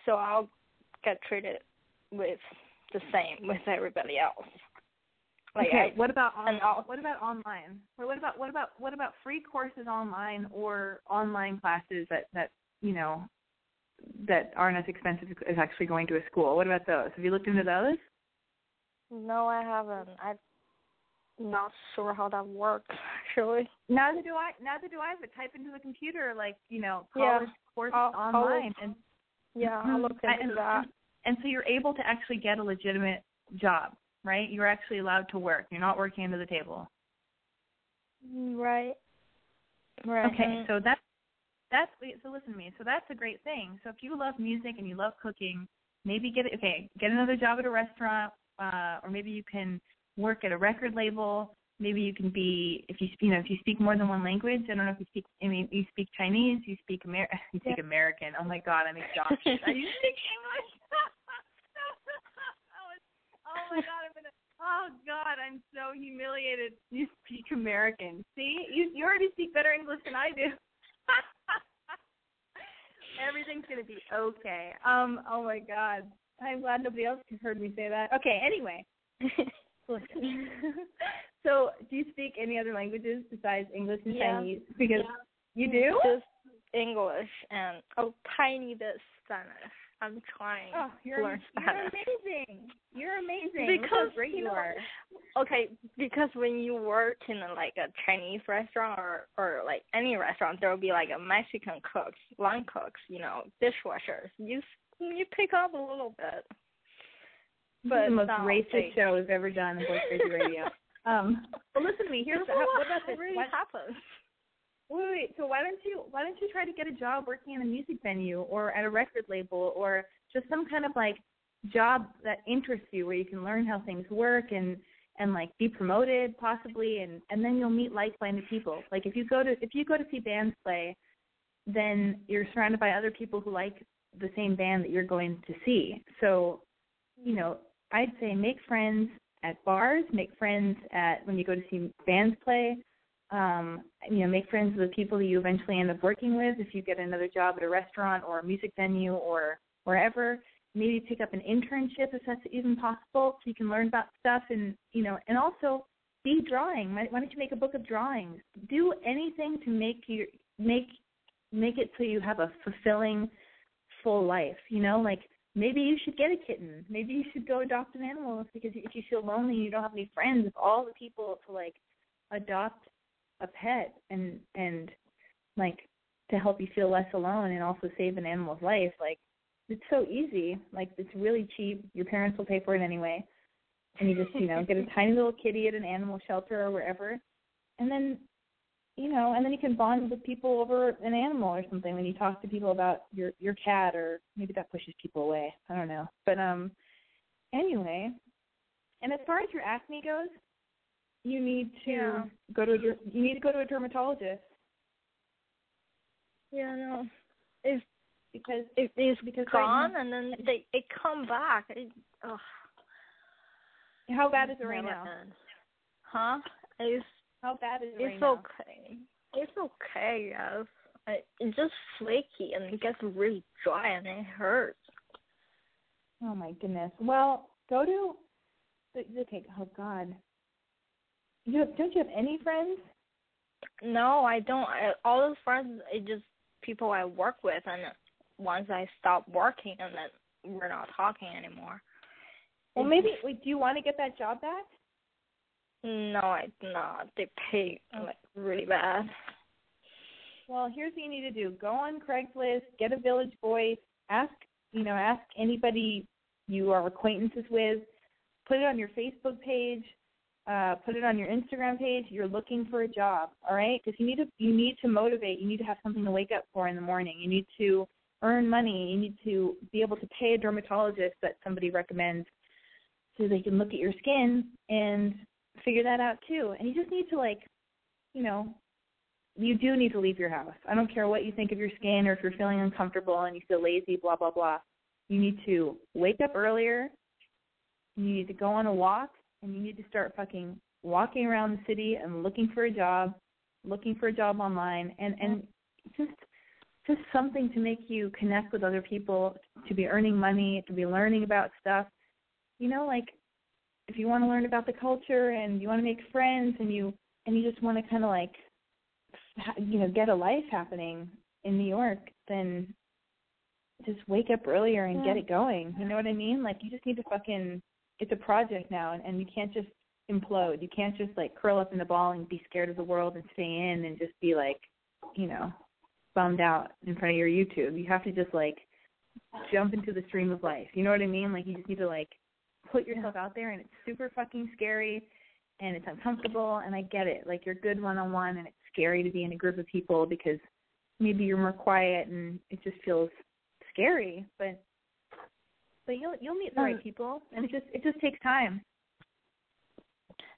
so I'll get treated with the same with everybody else. Like okay. I, what about on, and what about online? Or what about what about what about free courses online or online classes that that you know that aren't as expensive as actually going to a school? What about those? Have you looked into those? no, I haven't. I'm not sure how that works [LAUGHS] actually. Neither do I. Neither do I. But type into the computer like you know Yeah. courses I'll- I'll online and Yeah, I'll look I- into and, that. And, and so you're able to actually get a legitimate job, right? You're actually allowed to work. You're not working under the table. Right. Right. Okay, so that's that's so listen to me. So that's a great thing. So if you love music and you love cooking, maybe get it. Okay, get another job at a restaurant, uh, or maybe you can work at a record label. Maybe you can be if you you know if you speak more than one language. I don't know if you speak. I mean, you speak Chinese. You speak Amer. [LAUGHS] You speak American. Oh my God, I'm exhausted. Are you speak English? Oh my God, I'm gonna. Oh God, I'm so humiliated. You speak American. See, you you already speak better English than I do. [LAUGHS] Everything's gonna be okay. Um. Oh my God. I'm glad nobody else heard me say that. Okay. Anyway. [LAUGHS] [LAUGHS] So, do you speak any other languages besides English and Yeah. Chinese? Because Yeah. you do. Just English and a tiny bit Spanish. I'm trying Oh, you're learn you're amazing. You're amazing. Look Because how great you you know, are. Okay, because when you work in a, like a Chinese restaurant or or like any restaurant, there will be like a Mexican cooks, line cooks, you know, dishwashers. You you pick up a little bit. This But the most racist like- show we've ever done in Boy Crazy Radio. [LAUGHS] um, but listen to me. Here's This how, is what about this? really Why, happens. Wait, wait. So why don't you why don't you try to get a job working in a music venue or at a record label or just some kind of like job that interests you where you can learn how things work and and like be promoted possibly and and then you'll meet like-minded people. Like if you go to if you go to see bands play, then you're surrounded by other people who like the same band that you're going to see. So, you know, I'd say make friends at bars, make friends at when you go to see bands play. Um, you know, make friends with the people that you eventually end up working with if you get another job at a restaurant or a music venue or wherever. Maybe pick up an internship if that's even possible so you can learn about stuff and you know, and also be drawing. Why, don't you make a book of drawings? Do anything to make your make make it so you have a fulfilling, full life. You know, like maybe you should get a kitten. Maybe you should go adopt an animal because if you feel lonely and you don't have any friends, if all the people to like adopt a pet and and like to help you feel less alone and also save an animal's life, like it's so easy. Like it's really cheap. Your parents will pay for it anyway. And you just, you know, get a [LAUGHS] tiny little kitty at an animal shelter or wherever. And then you know, and then you can bond with people over an animal or something when you talk to people about your your cat or maybe that pushes people away. I don't know. But um anyway, and as far as your acne goes, you need to Yeah. go to a you need to go to a dermatologist Yeah, no. It's because it is Because right gone now- and then they it come back. It, ugh, how bad is it right now? ends. Huh? It's How bad is it right it's now? okay. It's okay, yes. It's just flaky and it gets really dry and it hurts. Oh my goodness. Well, go to okay. Oh God. You have, don't you have any friends? No, I don't. I, all those friends, it just people I work with, and once I stop working, and then we're not talking anymore. Well, maybe. Wait, do you want to get that job back? No, I do not. They pay like really bad. Well, here's what you need to do: go on Craigslist, get a Village Voice, ask you know, ask anybody you are acquaintances with, put it on your Facebook page, uh, put it on your Instagram page. You're looking for a job, all right? Because you need to you need to motivate. You need to have something to wake up for in the morning. You need to earn money. You need to be able to pay a dermatologist that somebody recommends, so they can look at your skin and figure that out too. And you just need to like, you know, you do need to leave your house. I don't care what you think of your skin or if you're feeling uncomfortable and you feel lazy, blah, blah, blah. You need to wake up earlier. You need to go on a walk and you need to start fucking walking around the city and looking for a job, looking for a job online and, and just just something to make you connect with other people, to be earning money, to be learning about stuff. You know, like if you want to learn about the culture and you want to make friends and you and you just want to kind of like ha- you know get a life happening in New York, then just wake up earlier and get it going. You know what I mean? Like you just need to fucking it's a project now and, and you can't just implode. You can't just like curl up in the ball and be scared of the world and stay in and just be like, you know, bummed out in front of your YouTube. You have to just like jump into the stream of life. You know what I mean? Like you just need to like put yourself out there and it's super fucking scary and it's uncomfortable and I get it. Like you're good one on one and it's scary to be in a group of people because maybe you're more quiet and it just feels scary. But but you'll you'll meet the right Mm. people and it just it just takes time.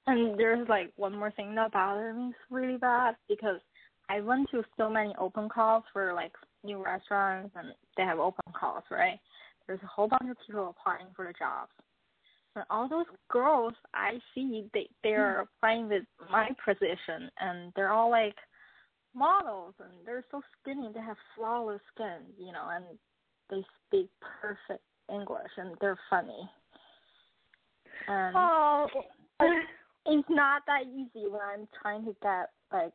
And there's like one more thing that bothers me really bad because I went to so many open calls for like new restaurants and they have open calls, right? There's a whole bunch of people applying for the jobs. And all those girls I see they they're applying with my position and they're all like models and they're so skinny, they have flawless skin, you know, and they speak perfect English and they're funny. And Oh it's not that easy when I'm trying to get like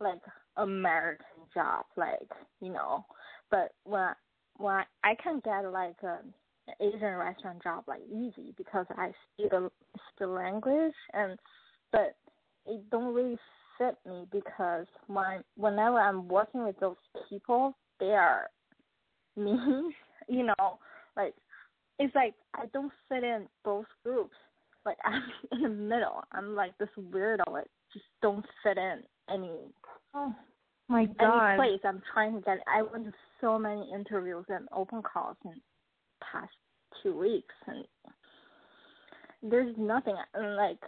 like American job, like you know. But when when I, I can get like a Asian restaurant job like easy because I speak the speak the language and but it don't really fit me because when whenever I'm working with those people, they are [LAUGHS] mean, you know, like it's like I don't fit in both groups. Like [LAUGHS] I'm in the middle. I'm like this weirdo. Like just don't fit in any oh my god. any place I'm trying to get. I went to so many interviews and open calls in past two weeks, and there's nothing. And like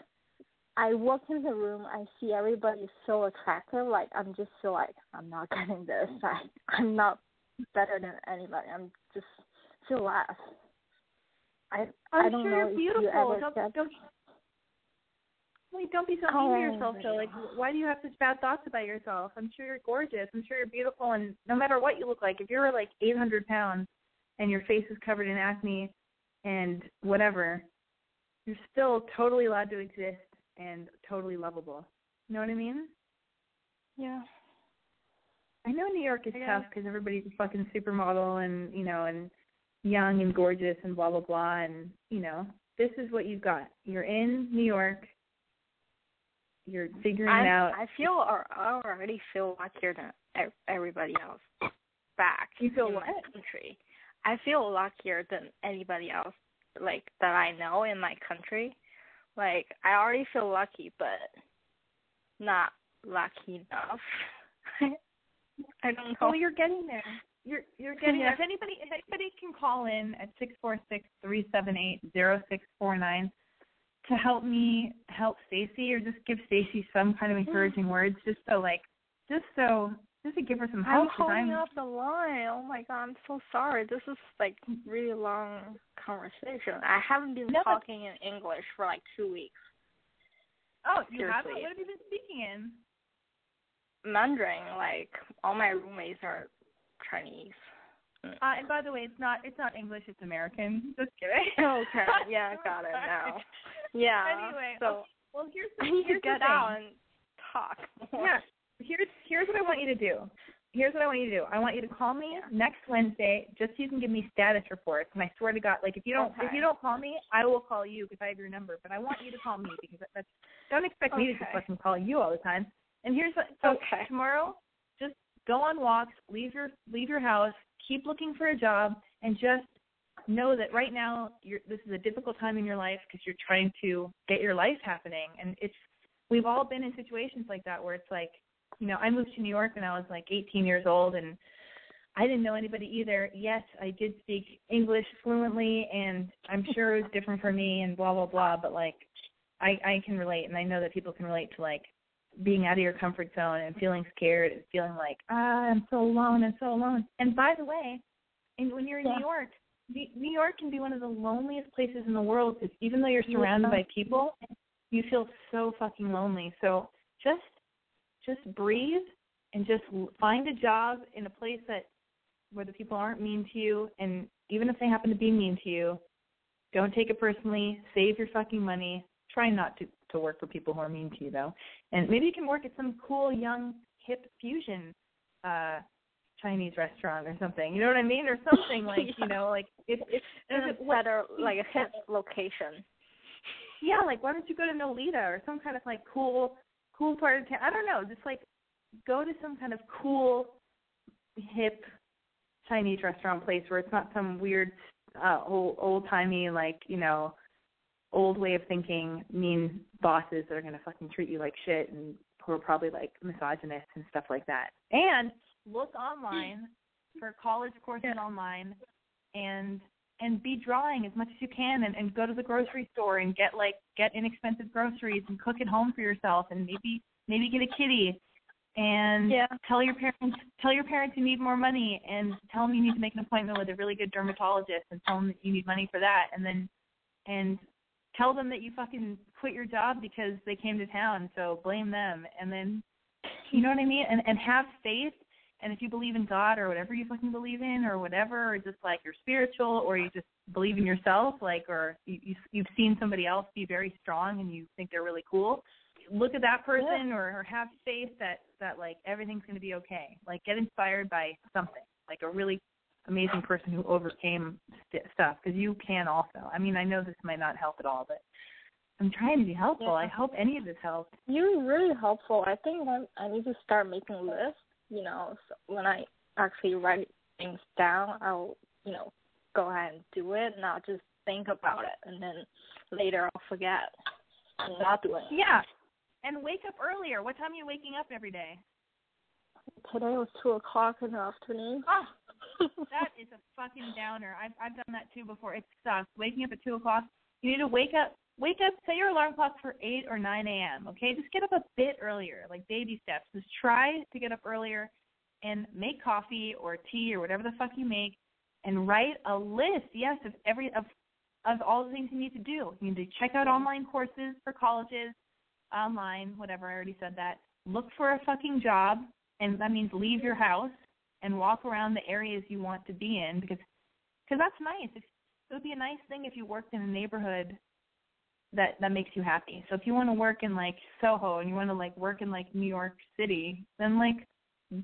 I walk in the room, I see everybody so attractive. Like I'm just so like I'm not [LAUGHS] getting this. I I'm not better than anybody. I'm just feel less. I I'm I don't sure know you're beautiful. you don't, don't Wait, don't be so Oh, mean to yourself, Joe. Like, oh, why do you have such bad thoughts about yourself? I'm sure you're gorgeous. I'm sure you're beautiful, and no matter what you look like, if you're like 800 pounds and your face is covered in acne and whatever, you're still totally allowed to exist, and totally lovable. You know what I mean? Yeah. I know New York is I tough because everybody's a fucking supermodel and you know and young and gorgeous and blah blah blah and you know this is what you've got. You're in New York. You're figuring I, it out. I feel or I already feel luckier than everybody else back You feel in what? my country. I feel luckier than anybody else like that I know in my country. Like I already feel lucky but not lucky enough. [LAUGHS] I don't know. Well, you're getting there. You're you're getting Yeah. If anybody if anybody can call in at six four six three seven eight zero six four nine to help me help Stacy or just give Stacy some kind of mm-hmm. encouraging words, just so like just so just to give her some I'm help. 'cause holding I'm up the line. Oh my god, I'm so sorry. This is like really long conversation. I haven't been No, talking in English for like two weeks. oh you haven't. What have you been speaking in? Mandarin, like all my roommates are Chinese. Uh, and by the way, it's not it's not English. It's American. [LAUGHS] Just kidding. Okay, yeah, got it now. [LAUGHS] Yeah. Anyway, so okay, well here's the, I need to here's get thing. out and talk. more. Yeah. Here's here's what I want you to do. Here's what I want you to do. I want you to call me next Wednesday, just so you can give me status reports. And I swear to God, like if you don't if you don't call me, I will call you because I have your number. But I want you to call me because that's don't expect me to just Okay. fucking call you all the time. And here's what so Okay. tomorrow, go on walks, leave your leave your house, keep looking for a job, and just know that right now you're this is a difficult time in your life because you're trying to get your life happening. And it's we've all been in situations like that where it's like you know i moved to new york when i was like 18 years old and i didn't know anybody either. Yes i did speak english fluently and i'm sure it was different for me and blah blah blah but like i i can relate and i know that people can relate to like being out of your comfort zone and feeling scared and feeling like ah i'm so alone i'm so alone and by the way and when you're in Yeah. new york New New York can be one of the loneliest places in the world because even though you're surrounded by people, you feel so fucking lonely. So just just breathe and just find a job in a place that where the people aren't mean to you, and even if they happen to be mean to you, don't take it personally. Save your fucking money. Try not to to work for people who are mean to you though, and maybe you can work at some cool young hip fusion uh Chinese restaurant or something. You know what I mean? Or [LAUGHS] something like Yeah. you know, like if if if a it, better [LAUGHS] like a hip location. yeah, like why don't you go to Nolita or some kind of like cool cool part of town? I don't know, just like go to some kind of cool hip Chinese restaurant place where it's not some weird uh old old timey like, you know, old way of thinking, mean bosses that are gonna fucking treat you like shit and who are probably like misogynist and stuff like that. And look online for college courses online and and be drawing as much as you can and, and go to the grocery store and get like get inexpensive groceries and cook at home for yourself and maybe maybe get a kitty and Yeah. tell your parents tell your parents you need more money and tell them you need to make an appointment with a really good dermatologist and tell them that you need money for that and then and tell them that you fucking quit your job because they came to town so blame them. And then you know what I mean? And and have faith. And if you believe in God or whatever you fucking believe in or whatever or just like you're spiritual or you just believe in yourself like or you, you you've seen somebody else be very strong and you think they're really cool look at that person or, or have faith that that like everything's going to be okay. Like get inspired by something like a really amazing person who overcame st- stuff because you can also i mean i know this might not help at all but i'm trying to be helpful Yeah. i hope any of this helps You're really helpful. I think I I need to start making lists. You know, so when I actually write things down, I'll you know go ahead and do it, not just think about it, and then later I'll forget and not do it. yeah and wake up earlier what time are you waking up every day Today was two o'clock in the afternoon. oh that is a fucking downer. I've I've done that too before. It sucks. Waking up at two o'clock. You need to wake up. Wake up. Set your alarm clock for eight or nine a.m. Okay, just get up a bit earlier, like baby steps. Just try to get up earlier, and make coffee or tea or whatever the fuck you make, and write a list. Yes, of every of of all the things you need to do. You need to check out online courses for colleges, online, whatever. I already said that. Look for a fucking job, and that means leave your house and walk around the areas you want to be in because because that's nice. If, it would be a nice thing if you worked in a neighborhood that that makes you happy. So if you want to work in like Soho and you want to like work in like New York City, then like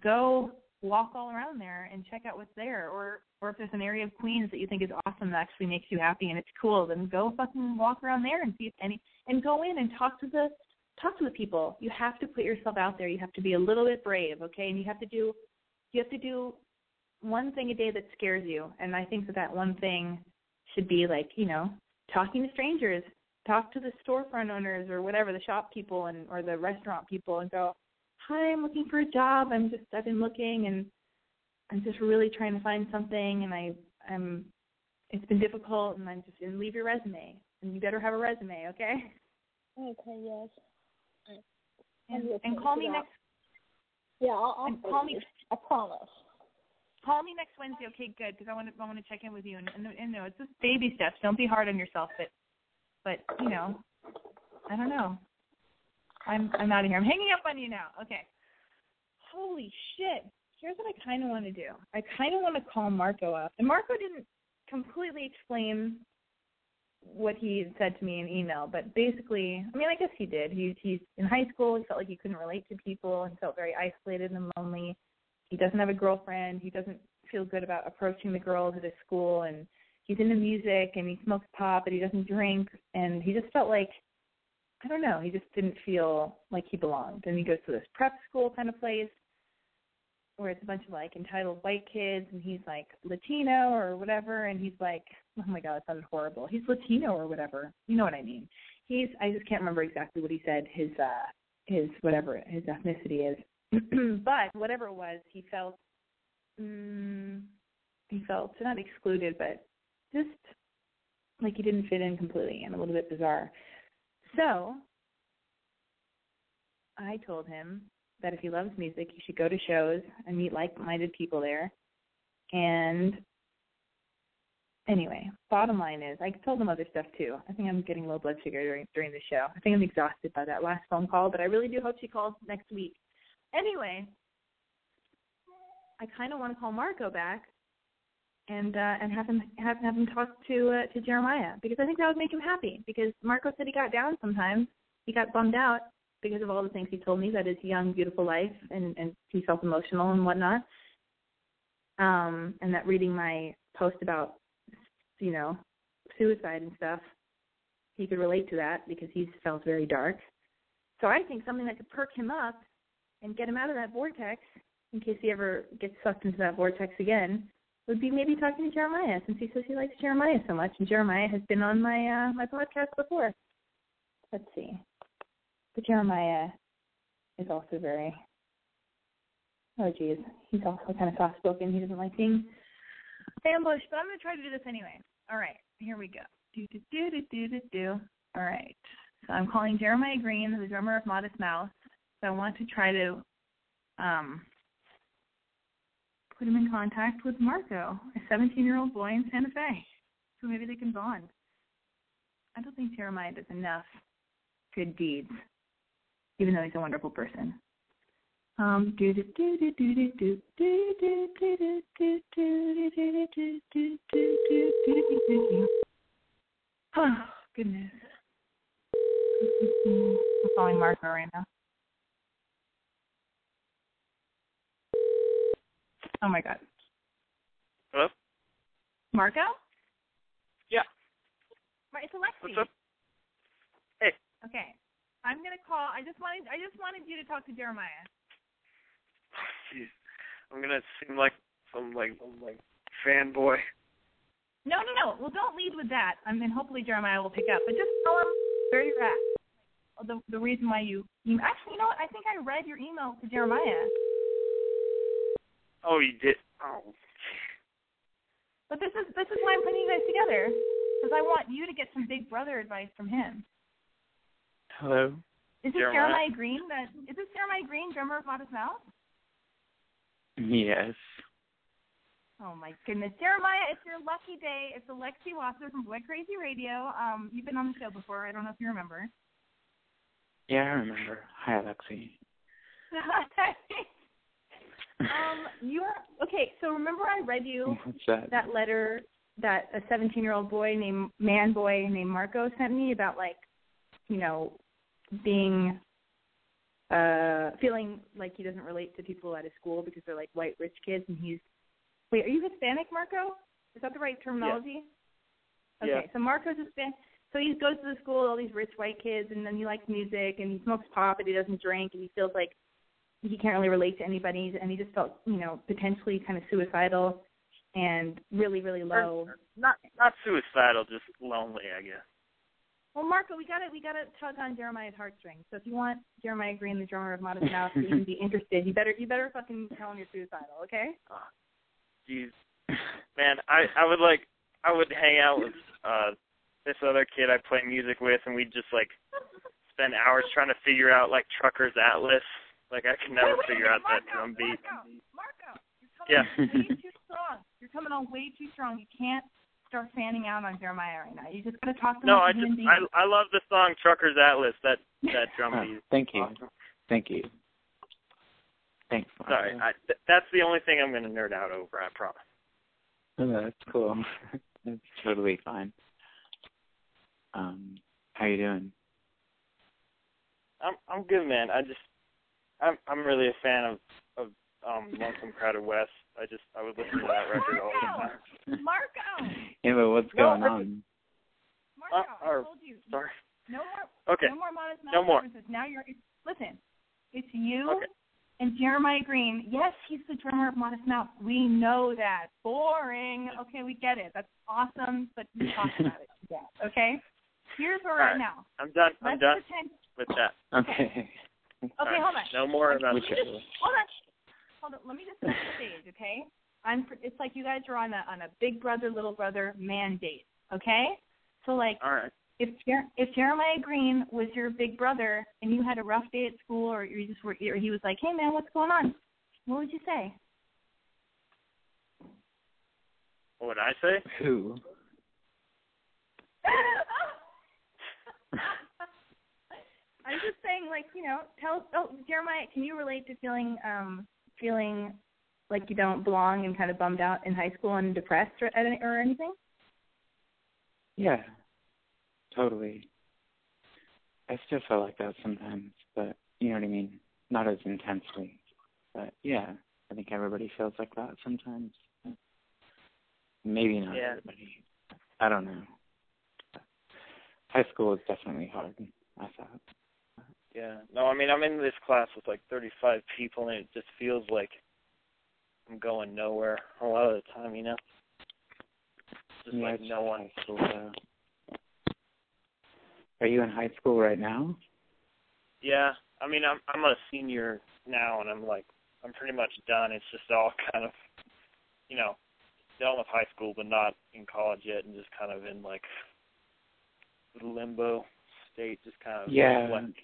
go walk all around there and check out what's there. Or or if there's an area of Queens that you think is awesome that actually makes you happy and it's cool, then go fucking walk around there and see if any and go in and talk to the talk to the people. You have to put yourself out there. You have to be a little bit brave, okay? And you have to do you have to do one thing a day that scares you. And I think that that one thing should be like, you know, talking to strangers, talk to the storefront owners or whatever, the shop people and or the restaurant people and go, Hi, I'm looking for a job. I'm just I've been looking and I'm just really trying to find something and I I'm it's been difficult and I'm just and leave your resume. And you better have a resume, okay? Okay, yes. And, and call me that. next Yeah, I'll, I'll And call me-. I promise. call me next Wednesday, okay? Good, because I want to I want to check in with you and, and and no, it's just baby steps. Don't be hard on yourself, but but you know, I don't know. I'm I'm out of here. I'm hanging up on you now. Okay. Holy shit! Here's what I kind of want to do. I kind of want to call Marco up, and Marco didn't completely explain what he said to me in email, but basically, I mean, I guess he did. He he's in high school. He felt like he couldn't relate to people. He felt very isolated and lonely he doesn't have a girlfriend. He doesn't feel good about approaching the girls at his school, and he's into music and he smokes pot, but he doesn't drink. And he just felt like I don't know. He just didn't feel like he belonged. And he goes to this prep school kind of place where it's a bunch of like entitled white kids, and he's like Latino or whatever, and he's like, oh my god, it sounded horrible. He's Latino or whatever. You know what I mean? He's I just can't remember exactly what he said. His uh his whatever his ethnicity is. [CLEARS THROAT] but whatever it was, he felt mm, he felt not excluded, but just like he didn't fit in completely and a little bit bizarre. So I told him that if he loves music, he should go to shows and meet like-minded people there. And anyway, bottom line is, I told him other stuff too. I think I'm getting low blood sugar during during the show. I think I'm exhausted by that last phone call, but I really do hope she calls next week. Anyway, I kind of want to call Marco back and uh, and have him have have him talk to uh, to Jeremiah because I think that would make him happy. Because Marco said he got down sometimes, he got bummed out because of all the things he told me about his young, beautiful life, and and he felt emotional and whatnot. Um, and that reading my post about you know suicide and stuff, he could relate to that because he felt very dark. So I think something that could perk him up and get him out of that vortex in case he ever gets sucked into that vortex again would be maybe talking to Jeremiah since he says he likes Jeremiah so much and Jeremiah has been on my uh my podcast before. Let's see. But Jeremiah is also very oh geez. He's also kind of soft spoken. He doesn't like being ambushed, but I'm gonna try to do this anyway. All right, here we go. Do do do do do do do. All right. So I'm calling Jeremiah Green, the drummer of Modest Mouse. So I want to try to um put him in contact with Marco, a 17 year old boy in Santa Fe. So maybe they can bond. I don't think Jeremiah does enough good deeds, even though he's a wonderful person. Um, do do do do do do do do do do do do do do do do do do do Oh goodness. I'm calling Marco right now. Oh my god. Hello? Marco? Yeah. Mar- It's Alexi. What's up? Hey. Okay. I'm gonna call I just wanted I just wanted you to talk to Jeremiah. Jeez. I'm gonna seem like some like some like fanboy. No, no, no. Well don't lead with that. I mean hopefully Jeremiah will pick up. But just tell him where you're at. The the reason why you, you actually you know what, I think I read your email to Jeremiah. Oh, you did. Oh. But this is this is why I'm putting you guys together. Because I want you to get some big brother advice from him. Hello. Is it Jeremiah? Jeremiah Green that is this Jeremiah Green, drummer of Modest Mouse? Yes. Oh my goodness, Jeremiah! It's your lucky day. It's Alexi Wasser from Boy Crazy Radio. Um, you've been on the show before. I don't know if you remember. Yeah, I remember. Hi, Alexi. [LAUGHS] um, you're okay. So remember, I read you [LAUGHS] that? that letter that a 17-year-old boy named man boy named Marco sent me about like you know, being uh feeling like he doesn't relate to people at his school because they're like white rich kids and he's wait, are you Hispanic, Marco? Is that the right terminology? Okay, Yeah. so Marco's Hispanic so he goes to the school with all these rich white kids and then he likes music and he smokes pot but he doesn't drink and he feels like he can't really relate to anybody and he just felt, you know, potentially kind of suicidal and really, really low. Not not suicidal, just lonely, I guess. Well, Marco, we gotta we gotta tug on Jeremiah's heartstrings. So if you want Jeremiah Green, the drummer of Modest Mouse, to even be interested, you better you better fucking tell him you're suicidal, okay? Jeez, man, I I would like I would hang out with uh this other kid I play music with, and we'd just like spend hours trying to figure out like Trucker's Atlas. Like I can never Wait, wait, figure out Marco, that drum beat. Marco, Marco, you're coming Yeah. on way [LAUGHS] too strong. You're coming on way too strong. You can't start fanning out on Jeremiah right now. You just gotta talk to him No, I just. I I love the song Trucker's Atlas. That that [LAUGHS] drum Oh, beat. thank you. Awesome. Thank you. Thanks. Sorry, I, th- that's the only thing I'm gonna nerd out over. I promise. Oh, that's cool. [LAUGHS] that's totally fine. Um, how you doing? I'm I'm good, man. I just I'm I'm really a fan of of um [LAUGHS] Lonesome Crowded West. I just I would listen to that record all the time. Marco, Yeah, but what's No, going I on? Marco, Uh, or- I told you. Sorry. No more Okay. No more modest No more. references. Now you're it's, listen. It's you Okay. and Jeremiah Green. Yes, he's the drummer of Modest Mouse. We know that. Boring. Okay, we get it. That's awesome, but we talked [LAUGHS] about it. Yeah. Okay. Here's where we're All at right. now. I'm done. I'm done pretend. with that. Okay. Okay, hold on. No more about Which- Let me just- hold on. Hold on. Let me just set the stage, okay? I'm. It's like you guys are on a on a big brother little brother mandate, okay? So like All right. if Jer- if Jeremiah Green was your big brother and you had a rough day at school, or you just were, or he was like, "Hey man, what's going on?" What would you say? What would I say? Who? [LAUGHS] I'm just saying, like you know, tell oh Jeremiah, can you relate to feeling um feeling like you don't belong and kind of bummed out in high school and depressed or, or anything? Yeah. Totally. I still feel like that sometimes, but you know what I mean? Not as intensely. But yeah, I think everybody feels like that sometimes. Maybe not Yeah. everybody. I don't know. High school is definitely hard, I thought. Yeah. No, I mean I'm in this class with like 35 people, and it just feels like I'm going nowhere a lot of the time. You know. Just yeah, like no one. school though. Are you in high school right now? Yeah. I mean I'm I'm a senior now, and I'm like I'm pretty much done. It's just all [LAUGHS] kind of, you know, done with high school, but not in college yet, and just kind of in like limbo state, just kind of Yeah. reflecting.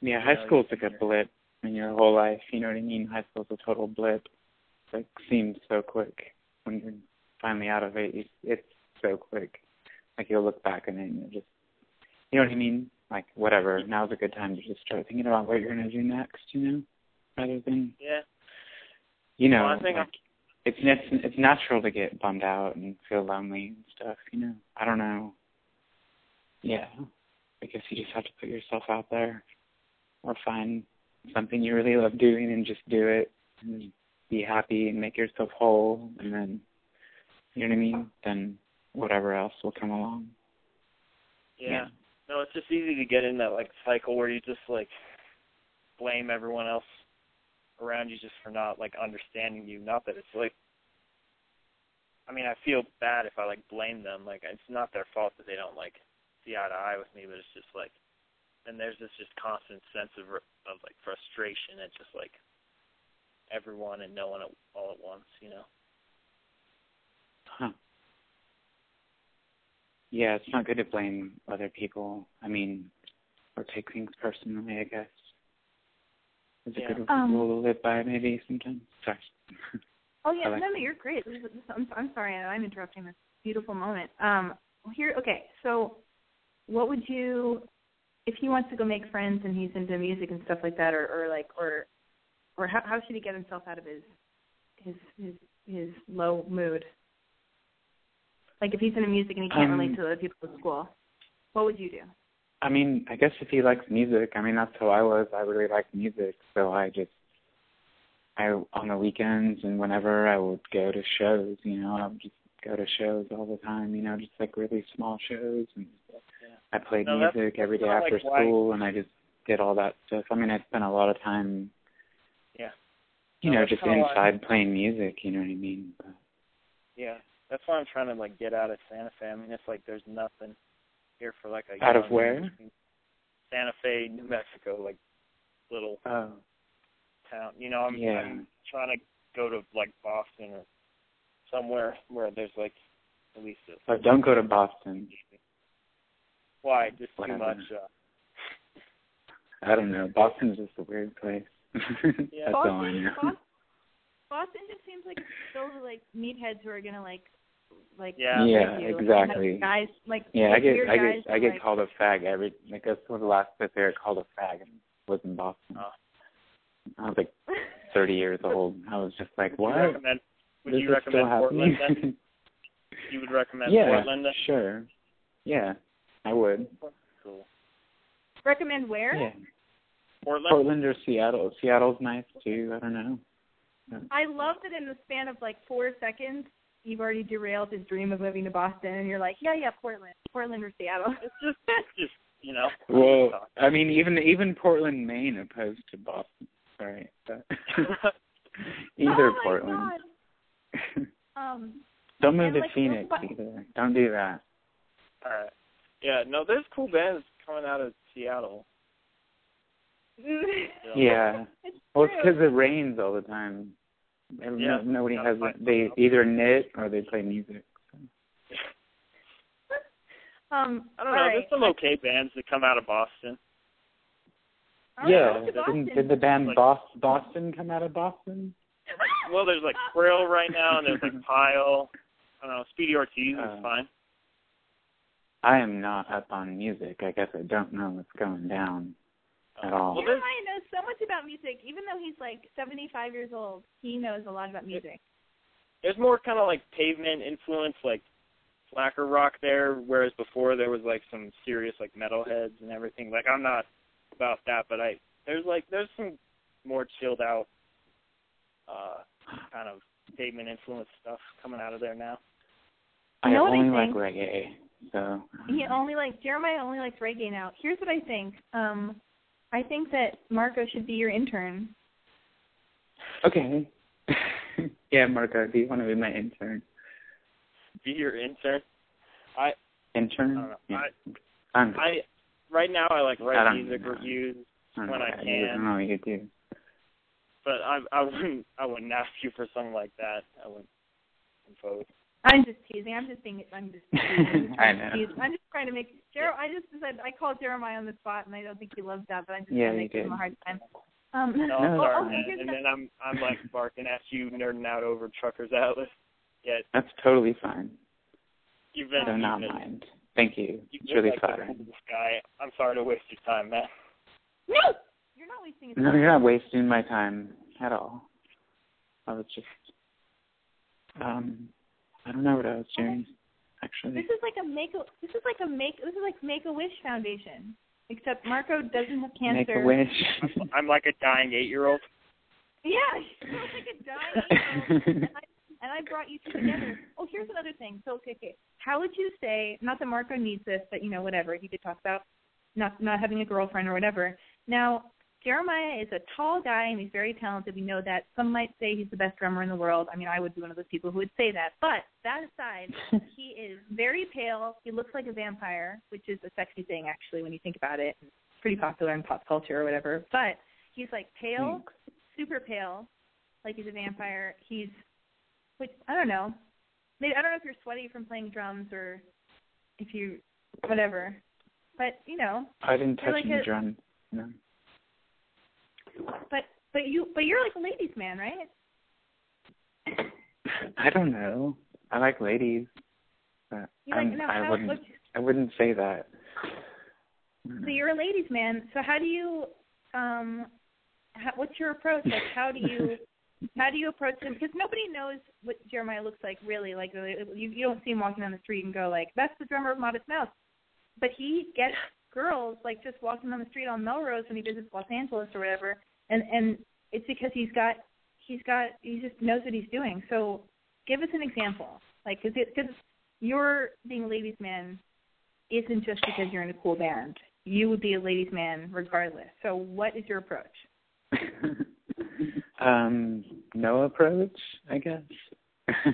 Yeah, high Yeah, school's like a blip in your whole life. You know what I mean? High school's a total blip. It like, seems so quick when you're finally out of it. It's, it's so quick. Like you'll look back and and you're just, you know what I mean? Like whatever. Now's a good time to just start thinking about what you're gonna do next. You know, rather than Yeah. you know, Well, I think like, it's it's it's natural to get bummed out and feel lonely and stuff. You know, I don't know. Yeah, I guess you just have to put yourself out there, or find something you really love doing and just do it and be happy and make yourself whole, and then you know what I mean. Then whatever else will come along. Yeah. No, it's just easy to get in that like cycle where you just like blame everyone else around you just for not like understanding you. Not that it's like I mean, I feel bad if I like blame them. Like it's not their fault that they don't like see eye to eye with me, but it's just like and there's this just constant sense of of like frustration at just like everyone and no one at, all at once, you know. Huh. Yeah, it's not good to blame other people. I mean, or take things personally, I guess. It's Yeah. a good Um, rule to live by, maybe, sometimes. Sorry. [LAUGHS] Oh yeah, like no, no, you're great. This is, I'm, I'm sorry, I'm interrupting this beautiful moment. Um, here, okay, so what would you, if he wants to go make friends and he's into music and stuff like that, or, or like, or, or how, how should he get himself out of his, his, his, his low mood? Like if he's into music and he can't Um, relate to other people at school, What would you do? I mean, I guess if he likes music, I mean that's how I was. I really liked music, so I just I on the weekends and whenever I would go to shows, you know, I would just go to shows all the time, you know, just like really small shows and I played No, music every day after like why- school and I just did all that stuff. I mean, I spent a lot of time Yeah. you No, know, just why- inside playing music, you know what I mean? But Yeah, that's why I'm trying to like get out of Santa Fe. I mean, it's like there's nothing here for like a Out of where? Santa Fe, New Mexico, like little oh. town. You know, I'm, Yeah. I'm trying to go to like Boston or somewhere where there's like at least a. Don't go to Boston. Why? Just too Whatever. much. Uh, I don't know. Boston's just a weird place. [LAUGHS] Yeah. That's all I Boston, know. Boston, Boston just seems like it's filled with like meatheads who are gonna like, like Yeah. Yeah, you. exactly. Guys, like Yeah, I like get I get I get like, called a fag every like that's one of the last place I got called a fag and was in Boston. Oh. I was like thirty years old. I was just like, what? would What? you recommend? Would This you recommend still Portland happening? then? [LAUGHS] You would recommend yeah, Portland then? sure. Yeah, I would. Cool. recommend where? Yeah. Portland. Portland or Seattle. Seattle's nice too. I don't know. I love that in the span of like four seconds, you've already derailed his dream of moving to Boston, and you're like, yeah, yeah, Portland, Portland or Seattle. It's just, it's just you know. Well, I mean, even even Portland, Maine, opposed to Boston. Sorry, but [LAUGHS] either oh Portland. God. [LAUGHS] Um, Don't move to like, Phoenix either. Don't do that. All right. Yeah, no, there's cool bands coming out of Seattle. [LAUGHS] Yeah. it's Well, it's because it rains all the time. Every- Yeah. no- nobody has. find They something. either knit or they play music. [LAUGHS] um, I don't know. right. There's some okay bands that come out of Boston. All right, yeah. go to Didn't, did the band Like- Bos- Boston come out of Boston? Well, there's like Krill right now, and there's like [LAUGHS] Pile. I don't know. Speedy Ortiz Uh, is fine. I am not up on music. I guess I don't know what's going down at all. Well, Jeremiah there's knows so much about music, even though he's like 75 years old. He knows a lot about music. there's more kind of like pavement influence, like slacker rock there, whereas before there was like some serious like metalheads and everything. Like I'm not about that, but I there's like there's some more chilled out, uh, kind of pavement influence stuff coming out of there now. I You know what I only like think? reggae, so. He only likes Jeremiah only likes reggae now. Here's what I think. Um, I think that Marco should be your intern. Okay. [LAUGHS] yeah, Marco, do you want to be my intern? Be your intern. I Intern? I don't know. Yeah. I I'm right now I like write don't music know. reviews, I when I what you- I can. don't know what you do. but I I wouldn't I wouldn't [LAUGHS] ask you for something like that. I wouldn't impose. I'm just teasing. I'm just being. I'm just. [LAUGHS] Teasing. I know. I'm just trying to make. Jer- I just said I called Jeremiah on the spot, and I don't think he loves that, but I'm just Yeah, trying to you make him a hard time. Um, No, No, I'm oh, sorry, fine. okay, man. here's And the- then I'm I'm like barking at you, nerding out over Truckers Atlas. [LAUGHS] Yeah, That's totally fine. you've been I do not you've been, mind. Thank you. You've really like flattering. coolest guy. I'm sorry to waste your time, man. no, you're not wasting his No, you're not wasting my time at all. I was just, um, I don't know what I was doing, actually. This is like a make. A, this is like a make. This is like Make a Wish Foundation, except Marco doesn't have cancer. Make cancer. a wish. I'm, [LAUGHS] I'm like a dying eight year old. Yeah, [LAUGHS] you're like a dying. and I and I brought you two together. Oh, here's another thing. So, okay, okay. How would you say? Not that Marco needs this, but you know, whatever. He could talk about not not having a girlfriend or whatever. Now, Jeremiah is a tall guy and he's very talented. We know that. Some might say he's the best drummer in the world. I mean, I would be one of those people who would say that. But that aside, [LAUGHS] he is very pale. He looks like a vampire, which is a sexy thing actually when you think about it. It's pretty popular in pop culture or whatever. But he's like pale, super pale, like he's a vampire. He's, which I don't know. Maybe I don't know if you're sweaty from playing drums or if you, whatever. But you know, I didn't touch like any a- drum. No. But but you but you're like a ladies' man, right? I don't know. I like ladies, but You like no? I how, wouldn't. I wouldn't say that. so you're a ladies' man. So how do you um, how, what's your approach? Like how do you [LAUGHS] how do you approach him? Because nobody knows what Jeremiah looks like really. Like you you don't see him walking down the street and go like, that's the drummer of Modest Mouse. but he gets girls like just walking on the street on Melrose when he visits Los Angeles or whatever, and and it's because he's got he's got he just knows what he's doing. So give us an example, like because because your being a ladies' man isn't just because you're in a cool band. You would be a ladies' man regardless. So what is your approach? [LAUGHS] um, no approach, I guess. [LAUGHS]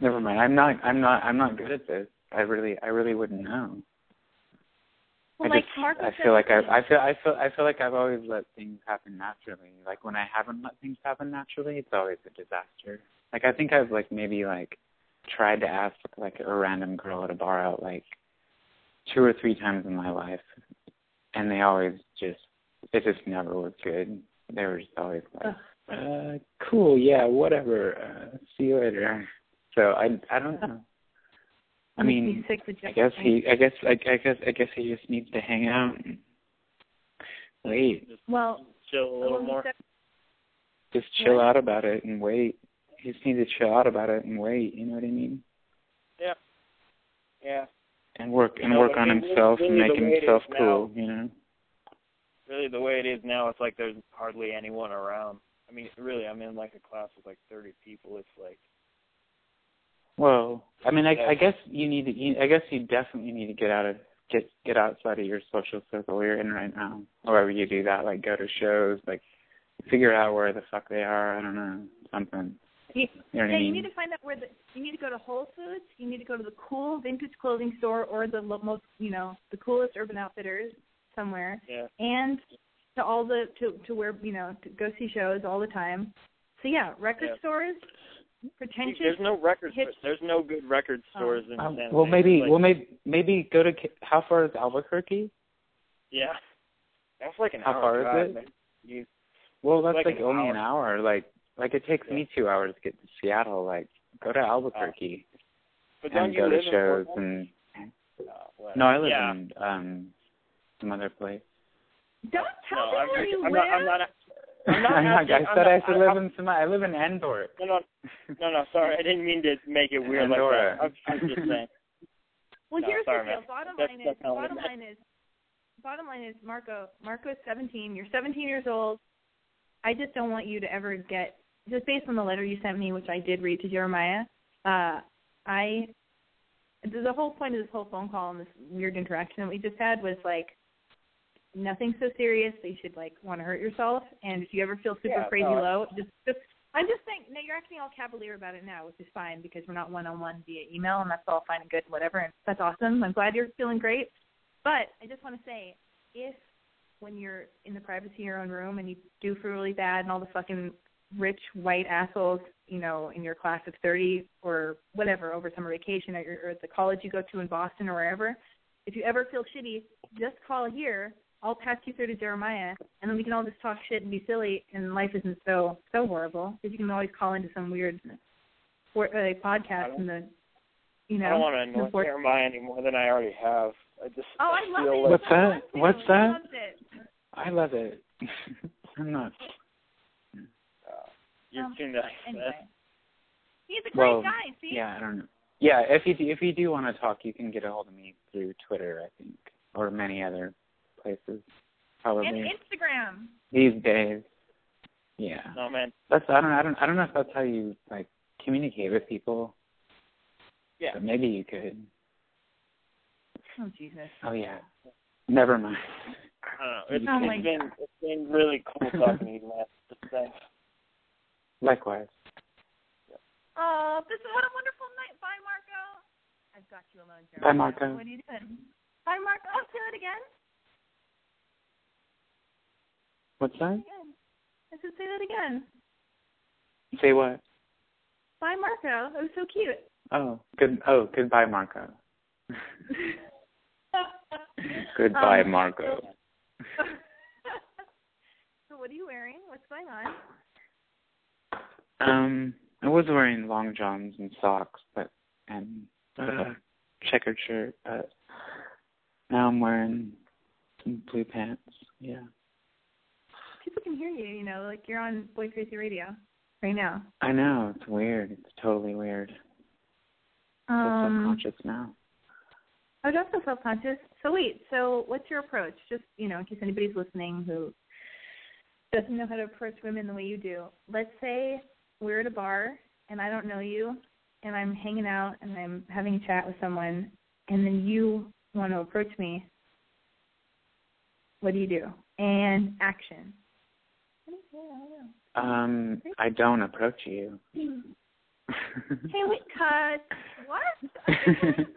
Never mind. I'm not. I'm not. I'm not good at this. I really. I really wouldn't know. Well, I like just, Marco I feel like. I, I feel I feel I feel like I've always let things happen naturally. Like when I haven't let things happen naturally, it's always a disaster. Like I think I've like maybe like tried to ask like a random girl at a bar out like two or three times in my life, and they always just it just never was good. They were just always like, uh, cool, yeah, whatever. Uh, see you later. So I I don't know. I It makes me mean, sick I guess he, I guess, I, I guess, I guess he just needs to hang out and wait, Well, Chill a little well, more. said- just chill What? out about it and wait. He just needs to chill out about it and wait. You know what I mean? Yeah. Yeah. And work and No, work on mean, really- himself and really make the way it himself cool. now- You know? Really, the way it is now, it's like there's hardly anyone around. I mean, really, I'm in like a class with like 30 people. It's like, Well, I mean, I, Yeah. I guess you need to. You, I guess you definitely need to get out of get get outside of your social circle you're in right now. However you do that, like go to shows, like figure out where the fuck they are. I don't know, something. You, You know yeah, I mean? you need to find out where the you need to go to Whole Foods. You need to go to the cool vintage clothing store or the most you know the coolest Urban Outfitters somewhere, yeah. and to all the to to where you know to go see shows all the time. So yeah, record Yeah. stores, pretentious. There's no record. hits- There's no good record Oh. stores in Um, San well, Jose. maybe, Like, well, maybe, maybe go to. Ca- How far is Albuquerque? Yeah. That's like an How hour far is it? You, Well, that's Like like, an only an hour. Like, like it takes Yeah. me two hours to get to Seattle. Like, go to Albuquerque but don't and you go to live in shows Portland? and. Uh, well, No, I live yeah. in um some other place. Don't tell no, me I'm, where just, you I'm live. not. I'm not. I'm not I'm not- I said I should live in some. I live in Endor. No, no, no, no. Sorry, I didn't mean to make it weird like that. I'm, I'm just saying. [LAUGHS] Well, No, here's sorry, the deal. Bottom That's- line is, that's not bottom line is, bottom line is, Marco. Marco is 17. You're 17 years old. I just don't want you to ever get just based on the letter you sent me, which I did read to Jeremiah. Uh, I the the whole point of this whole phone call and this weird interaction that we just had was like nothing so serious that you should like want to hurt yourself. And if you ever feel super Yeah, crazy no, low, just just I'm just saying. No, you're acting all cavalier about it now, which is fine because we're not one on one via email, and that's all fine and good, whatever. And that's awesome. I'm glad you're feeling great. But I just want to say, if when you're in the privacy of your own room and you do feel really bad, and all the fucking rich white assholes, you know, in your class of 30 or whatever over summer vacation at, your, or at the college you go to in Boston or wherever, if you ever feel shitty, just call here. I'll pass you through to Jeremiah, and then we can all just talk shit and be silly, and life isn't so so horrible. Because you can always call into some weird for, uh, podcast and the, you know. I don't want to in annoy for- Jeremiah any more than I already have. I just Oh, I love feel it. like What's that? What's He that? loves it. I love it. [LAUGHS] I'm not. uh, you're Um, too nice. Anyway, he's a great Well, guy. See, Yeah, I don't know. Yeah, if you do, if you do want to talk, you can get a hold of me through Twitter, I think, or many other places. Probably and Instagram. these days. Yeah, No man. that's I don't I don't I don't know if that's how you like communicate with people, Yeah. but maybe you could. Oh Jesus. Oh yeah, never mind. I don't know. It's, Oh it's been it's been really cool talking to you, man. Just saying. Likewise. Oh, this is what a wonderful night. Bye, Marco. I've got you alone, Bye, Jeremiah. Marco. What are you doing? Bye, Marco. Oh, say it again. What's that? I said say that again. Say what? Bye, Marco. It was so cute. Oh, good. Oh, goodbye, Marco. [LAUGHS] goodbye, Um, Marco. [LAUGHS] so what are you wearing? What's going on? Um, I was wearing long johns and socks, but and a checkered shirt, but now I'm wearing some blue pants. Yeah, People can hear you. You know, like you're on Boy Crazy Radio right now. I know it's weird. It's totally weird. Um, subconscious now. I was also self conscious. So wait, so what's your approach? Just you know, in case anybody's listening who doesn't know how to approach women the way you do. Let's say we're at a bar and I don't know you and I'm hanging out and I'm having a chat with someone and then you want to approach me. What do you do? And action. Um, I don't approach you. [LAUGHS] hey, wait, cut. What? what? [LAUGHS]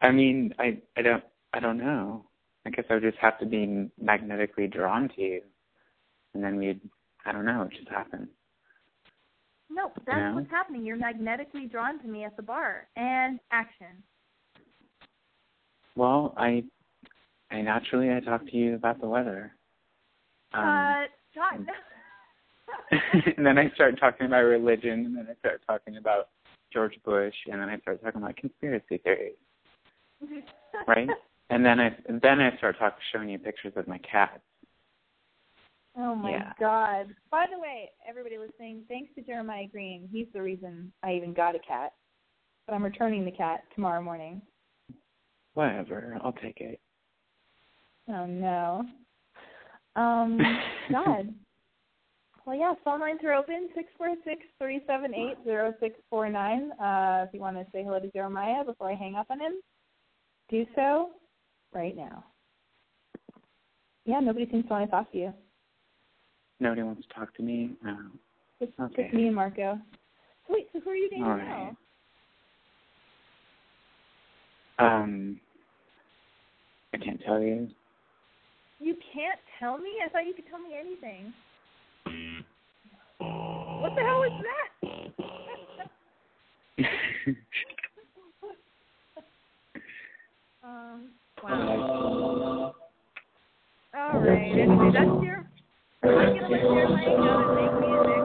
I mean, I I don't I don't know. I guess I would just have to be magnetically drawn to you, and then we'd I don't know, it just happen. No, that's Yeah. what's happening. You're magnetically drawn to me at the bar. And action. Well, I I naturally I talk to you about the weather. Um. John. [LAUGHS] and then I start talking about religion, and then I start talking about George Bush, and then I start talking about conspiracy theories, [LAUGHS] right? and then I and then I start talking, showing you pictures of my cats. Oh my Yeah. God! By the way, everybody listening, thanks to Jeremiah Green. He's the reason I even got a cat. But I'm returning the cat tomorrow morning. Whatever, I'll take it. Oh no. Um, [LAUGHS] God. Well, yeah, phone lines are open six four six three seven eight zero six four nine. Uh, if you want to say hello to Jeremiah before I hang up on him, do so right now. Yeah, nobody seems to want to talk to you. Nobody wants to talk to me. No. Just, Okay. just me and Marco. So wait, so who are you dating All now? Um, I can't tell you. You can't tell me? I thought you could tell me anything. What the hell is that? [LAUGHS] um, wow. All right. Anyway, that's your. I'm gonna let Jeremiah go and make music.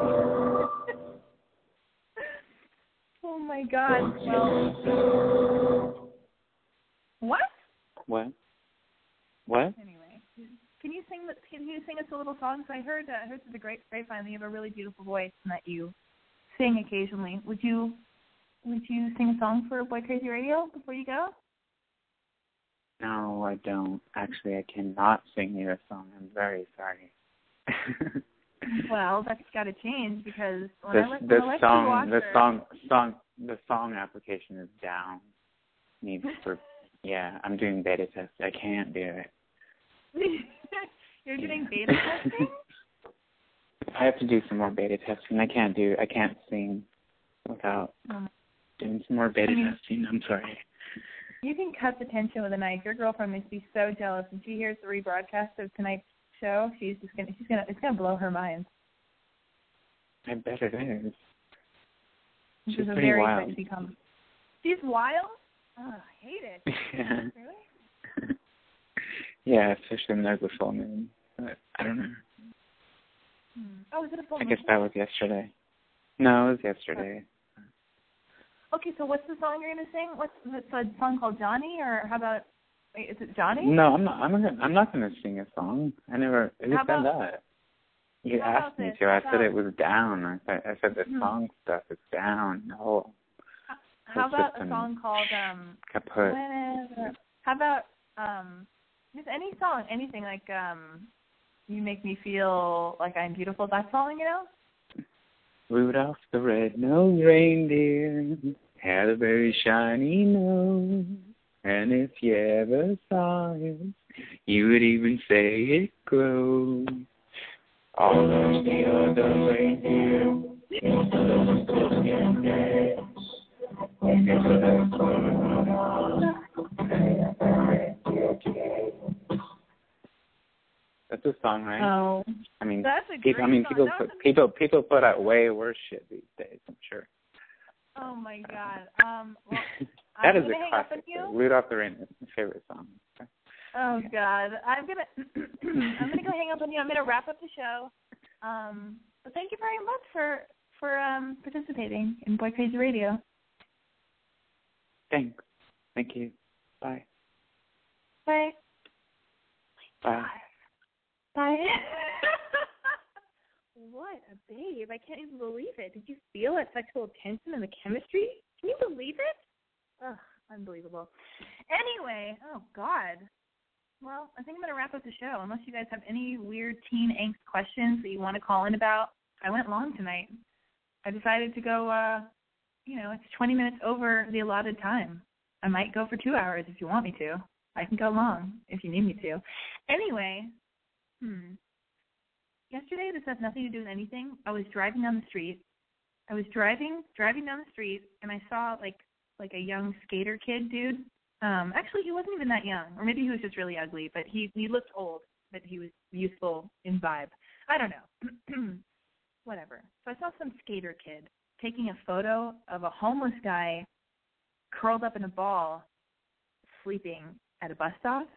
oh my God. Well. What? what? What? Anyway, can you sing? the- Can you sing us a little song? 'Cause I heard uh, heard through the great grapevine that you have a really beautiful voice and that you sing occasionally. Would you Would you sing a song for Boy Crazy Radio before you go? No, I don't. Actually, I cannot sing you a song. I'm very sorry. [LAUGHS] Well, that's got to change because when this I li- this song the song song the song application is down. Needs [LAUGHS] for yeah, I'm doing beta test. I can't do it. [LAUGHS] You're doing beta testing. [LAUGHS] I have to do some more beta testing. I can't do I can't sing without Um, doing some more beta I mean- testing. I'm sorry. You can cut the tension with a knife. Your girlfriend must be so jealous when she hears the rebroadcast of tonight's show. She's just gonna, she's gonna, it's gonna blow her mind. I bet it is. She's a pretty very wild. She's wild. Oh, I hate it. [LAUGHS] Really? Yeah, especially when there's a full moon. But I don't know. Hmm. Oh, is it a full I moon? guess that was yesterday. No, it was yesterday. Okay, so what's the song you're gonna sing? What's it's a song called Johnny, or how about? Wait, is it Johnny? No, I'm not. I'm not. I'm not going to sing a song. I never. Who How said about- that? You how asked me this? to. I How said it was down. I said. I said the Hmm. song stuff is down. No, How It's about a song called um? kaput. Whenever. How about um? Just any song, anything like um. You make me feel like I'm beautiful. That song, you know? Rudolph the red-nosed reindeer had a very shiny nose, and if you ever saw it, you would even say it glows. All of the other reindeer That's a song, right? Oh, I mean, that's a people. great I mean, people. Put, a- people. People put out way worse shit these days. I'm sure. Oh my God. Um. Well, [LAUGHS] that I'm is a hang up on classic. Rudolph the Red-Nosed my favorite song. Oh God, I'm gonna [CLEARS THROAT] I'm gonna go [LAUGHS] hang up on you. I'm gonna wrap up the show. Um, but thank you very much for for um participating in Boy Crazy Radio. Thanks. Thank you. Bye. Bye. Bye. Bye. [LAUGHS] what a babe! I can't even believe it. Did you feel that sexual tension and the chemistry? Can you believe it? Ugh, unbelievable. Anyway, oh God. Well, I think I'm gonna wrap up the show. Unless you guys have any weird teen angst questions that you want to call in about. I went long tonight. I decided to go. uh You know, it's 20 minutes over the allotted time. I might go for two hours if you want me to. I can go long if you need me to. Anyway, hmm. Yesterday, this has nothing to do with anything. I was driving down the street. I was driving driving down the street, and I saw like like a young skater kid dude. Um, actually, he wasn't even that young, or maybe he was just really ugly, but he he looked old, but he was youthful in vibe. I don't know. [CLEARS THROAT] Whatever. So I saw some skater kid taking a photo of a homeless guy curled up in a ball, sleeping at a bus stop.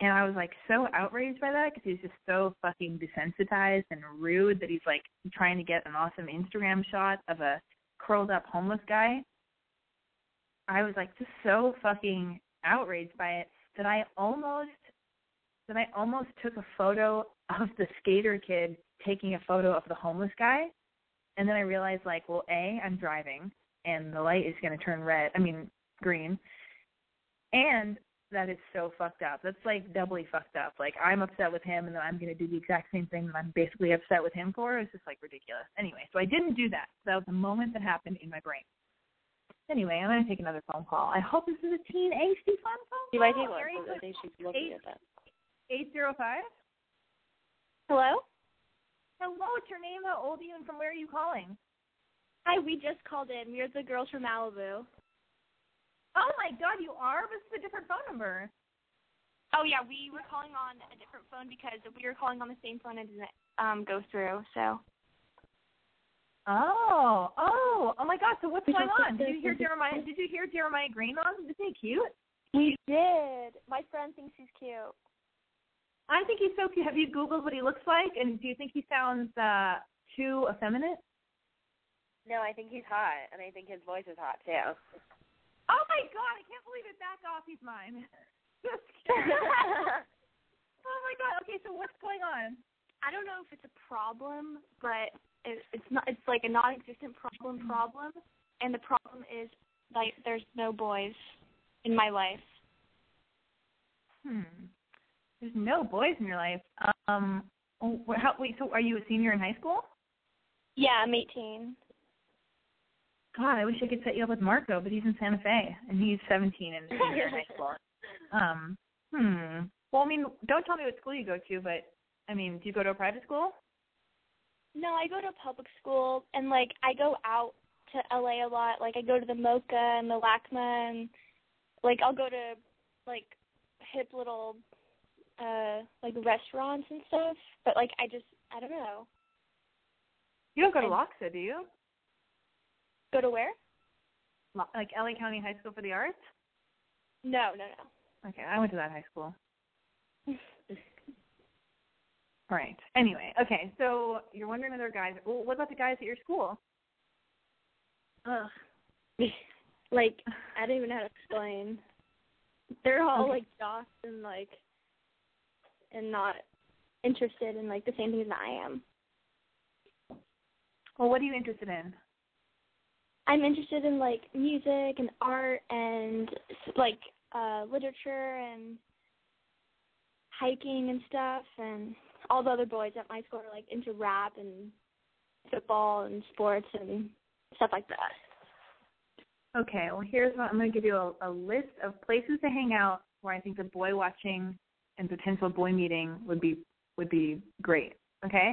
And I was like so outraged by that because he's just so fucking desensitized and rude that he's like trying to get an awesome Instagram shot of a curled up homeless guy. I was like just so fucking outraged by it that I almost that I almost took a photo of the skater kid taking a photo of the homeless guy and then I realized like, well, A, I'm driving and the light is gonna turn red I mean green. And that is so fucked up. That's like doubly fucked up. Like I'm upset with him and then I'm gonna do the exact same thing that I'm basically upset with him for. It's just like ridiculous. Anyway, so I didn't do that. That was a moment that happened in my brain. Anyway, I'm gonna take another phone call. I hope this is a teen angsty fun phone You call. might take one. I think she's looking at that. Eight zero five. Hello? Hello, what's your name? How old are you and from where are you calling? Hi, we just called in. We're the girls from Malibu. Oh my god, you are? This is a different phone number. Oh yeah, we were calling on a different phone because we were calling on the same phone and it didn't um go through. So Oh, oh, oh my God! So what's going on? did Did you hear. Jeremiah? Did you hear Jeremiah Green on? Isn't he cute? we did. My friend thinks he's cute. I think he's so cute. Have you Googled what he looks like? And do you think he sounds uh too effeminate? No, I think he's hot, and I think his voice is hot too. Oh my God! I can't believe it. Back off. He's mine. [LAUGHS] [LAUGHS] Oh my God. Okay, so what's going on? I don't know if it's a problem, but it, it's not. It's like a non-existent problem. Problem, and the problem is like there's no boys in my life. Hmm. There's no boys in your life. Um. oh, How, wait. So are you a senior in high school? Yeah, I'm 18. God, I wish I could set you up with Marco, but he's in Santa Fe and he's 17 and senior in high school. [LAUGHS] Um, hmm. Well, I mean, don't tell me what school you go to, but I mean, do you go to a private school? No, I go to a public school and like I go out to LA a lot. Like I go to the MOCA and the LACMA and like I'll go to like hip little uh like restaurants and stuff. But like I just I don't know. You don't go to I- do you? Go to where? Like LA County High School for the Arts? No, no, no. Okay, I went to that high school. [LAUGHS] Right. Anyway, okay, so you're wondering other guys. Well, what about the guys at your school? Ugh. [LAUGHS] like I don't even know how to explain. They're all Okay. like jocks and like and not interested in like the same things that I am. Well, what are you interested in? I'm interested in like music and art and like uh literature and hiking and stuff and all the other boys at my school are like into rap and football and sports and stuff like that. Okay, well, here's what I'm going to give you a, a list of places to hang out where I think the boy watching and potential boy meeting would be would be great. Okay,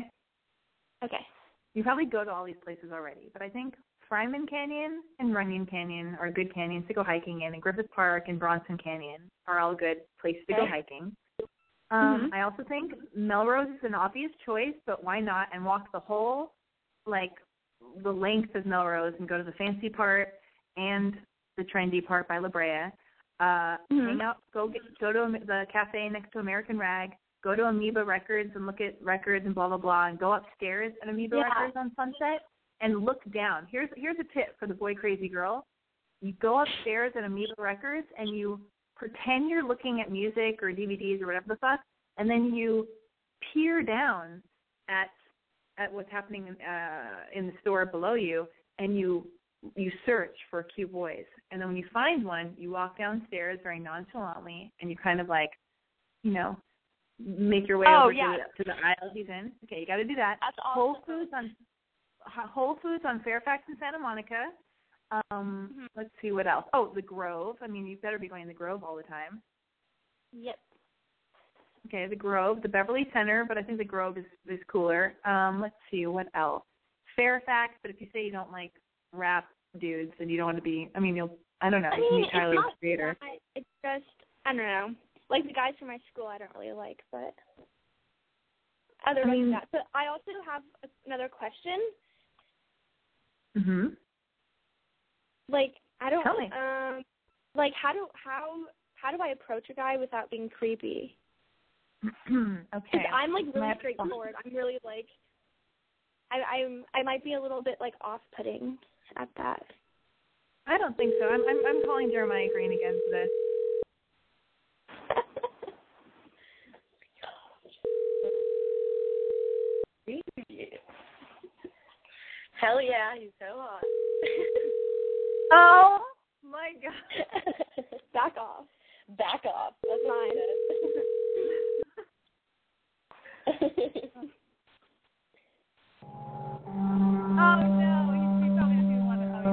Okay. you probably go to all these places already, but I think Fryman Canyon and Runyon Canyon are good canyons to go hiking in, and Griffith Park and Bronson Canyon are all good places to go hiking. Um, Mhm. I also think Melrose is an obvious choice, but why not and walk the whole like the length of Melrose and go to the fancy part and the trendy part by La Brea. Uh, Mhm. Hang out, go get, go to the cafe next to American Rag. Go to Amoeba Records and look at records and blah blah blah, and go upstairs at Amoeba Yeah. Records on Sunset and look down. Here's here's a tip for the boy crazy girl. You go upstairs at Amoeba Records and you pretend you're looking at music or DVDs or whatever the fuck, and then you peer down at at what's happening uh, in the store below you, and you you search for cute boys, and then when you find one, you walk downstairs very nonchalantly, and you kind of like, you know, make your way Oh, over yeah. to, the, to the aisle he's in. Okay, you got to do that. That's Whole. Foods on Whole Foods on Fairfax and Santa Monica. Um, Mhm. let's see what else. Oh, the Grove. I mean, you better be going to the Grove all the time. Yep. Okay, the Grove, the Beverly Center, but I think the Grove is is cooler. Um, let's see what else. Fairfax, but if you say you don't like rap dudes and you don't want to be, I mean, you'll, I don't know, I you can mean, it's Tyler not Creator. It's just I don't know. Like the guys from my school, I don't really like, but other I than that. But I also have another question. Mhm. Like I don't Tell me. um like how do how how do I approach a guy without being creepy? [CLEARS THROAT] okay. Because I'm like really straightforward. I'm really like I I'm I might be a little bit like off putting at that. I don't think so. I'm I'm, I'm calling Jeremiah Green again for this. [LAUGHS] Hell yeah, he's so hot. [LAUGHS] Oh my god. [LAUGHS] Back off. Back off. That's mine. [LAUGHS] Oh no, he, he probably doesn't even want to hug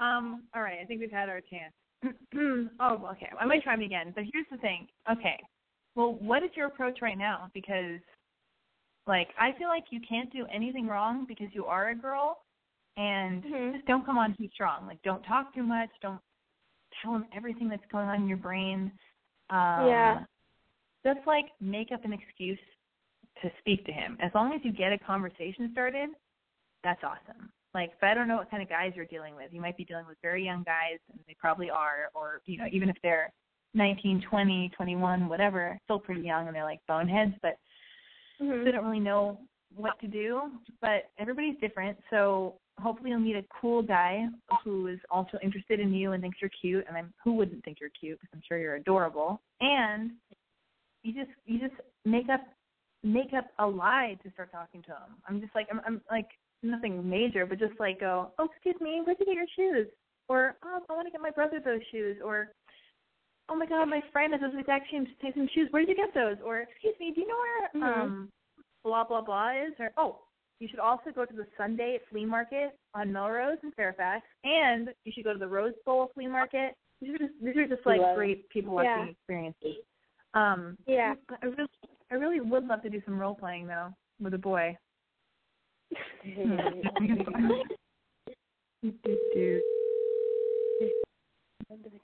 you. Um, all right, I think we've had our chance. [CLEARS THROAT] oh, okay. I might try him again. But here's the thing. Okay. Well, what is your approach right now? Because, like, I feel like you can't do anything wrong because you are a girl, and Mhm. just don't come on too strong. Like, don't talk too much. Don't tell him everything that's going on in your brain. Um, Yeah. Just like make up an excuse to speak to him. As long as you get a conversation started, that's awesome. Like, but I don't know what kind of guys you're dealing with. You might be dealing with very young guys, and they probably are, or you know, even if they're 19, 20, 21, whatever, still pretty young, and they're like boneheads, but Mhm. they don't really know what to do. But everybody's different, so hopefully you'll meet a cool guy who is also interested in you and thinks you're cute. And I'm who wouldn't think you're cute? Because I'm sure you're adorable. And you just you just make up make up a lie to start talking to him. I'm just like I'm I'm like nothing major, but just like go, oh excuse me, where'd you get your shoes? Or oh I want to get my brother those shoes. Or oh my god, my friend has those exact same same shoes. Where did you get those? Or excuse me, do you know where Mhm. um blah blah blah is? Or oh you should also go to the Sunday flea market on Melrose in Fairfax, and you should go to the Rose Bowl flea market. These are just these are just like great people watching Yeah. experiences. Um, Yeah. I really, I really would love to do some role playing though with a boy. [LAUGHS]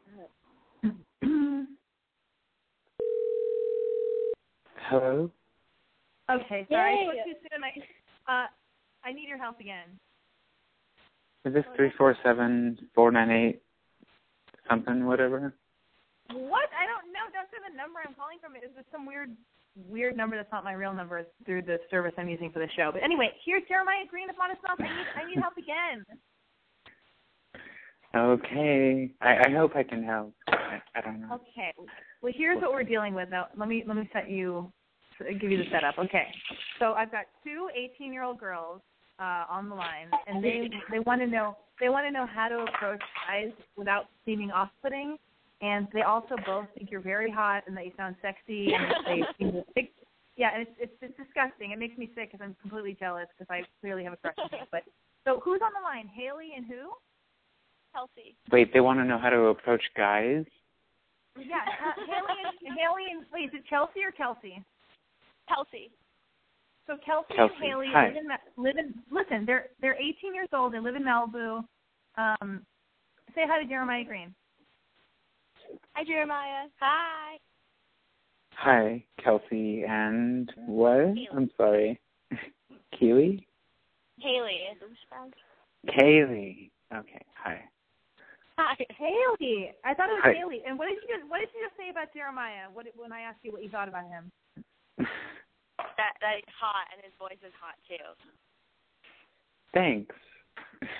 [LAUGHS] [CLEARS THROAT] Hello? okay, sorry. I spoke too soon. I, uh, I need your help again. Is this three four seven four nine eight something, whatever? What? I don't know. Don't say the number I'm calling from. Is this some weird, weird number that's not my real number? It's through the service I'm using for the show. But anyway, here's Jeremiah Green of Modest Mouse. I need, I need help again. Okay. I, I hope I can help. I, I don't know. Okay. Well, here's what we're dealing with now. Let me let me set you, give you the setup. Okay. So I've got two 18-year-old girls uh, on the line, and they they want to know they want to know how to approach guys without seeming off-putting, and they also both think you're very hot and that you sound sexy, and they [LAUGHS] seem to yeah, and it's, it's it's disgusting. It makes me sick because I'm completely jealous because I clearly have a crush on you. But so who's on the line? Haley and who? Healthy. Wait, they want to know how to approach guys? Yeah, uh, Haley and [LAUGHS] Haley and wait, is it Chelsea or Kelsey? Healthy. So Kelsey, Kelsey, and Haley hi. live in Ma- live in listen, they're they're 18 years old. They live in Malibu. Um, say hi to Jeremiah Green. Hi Jeremiah. Hi. Hi, Kelsey and what? I'm sorry. [LAUGHS] Keely? Haley. Kaylee. Okay, hi. Hi. Haley, I thought it was Hi. Haley. And what did you just what did you just say about Jeremiah? What when I asked you what you thought about him? [LAUGHS] That that he's hot and his voice is hot too. Thanks.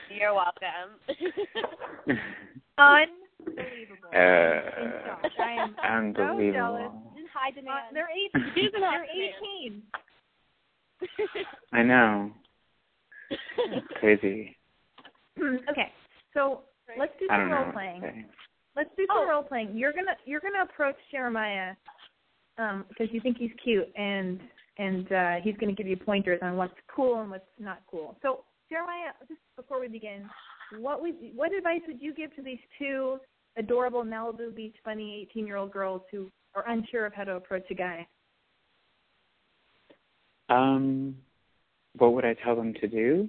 You're welcome. [LAUGHS] Unbelievable. Uh, I am so unbelievable. jealous. Hi Uh, demand. they're 18. They're 18. I know. [LAUGHS] Crazy. okay, so let's do some don't know. role playing. say. Let's do some Oh. role playing. You're gonna you're gonna approach Jeremiah um because you think he's cute and and uh he's gonna give you pointers on what's cool and what's not cool. So Jeremiah, just before we begin, what would what advice would you give to these two adorable Malibu Beach funny eighteen year old girls who are unsure of how to approach a guy? Um, what would I tell them to do?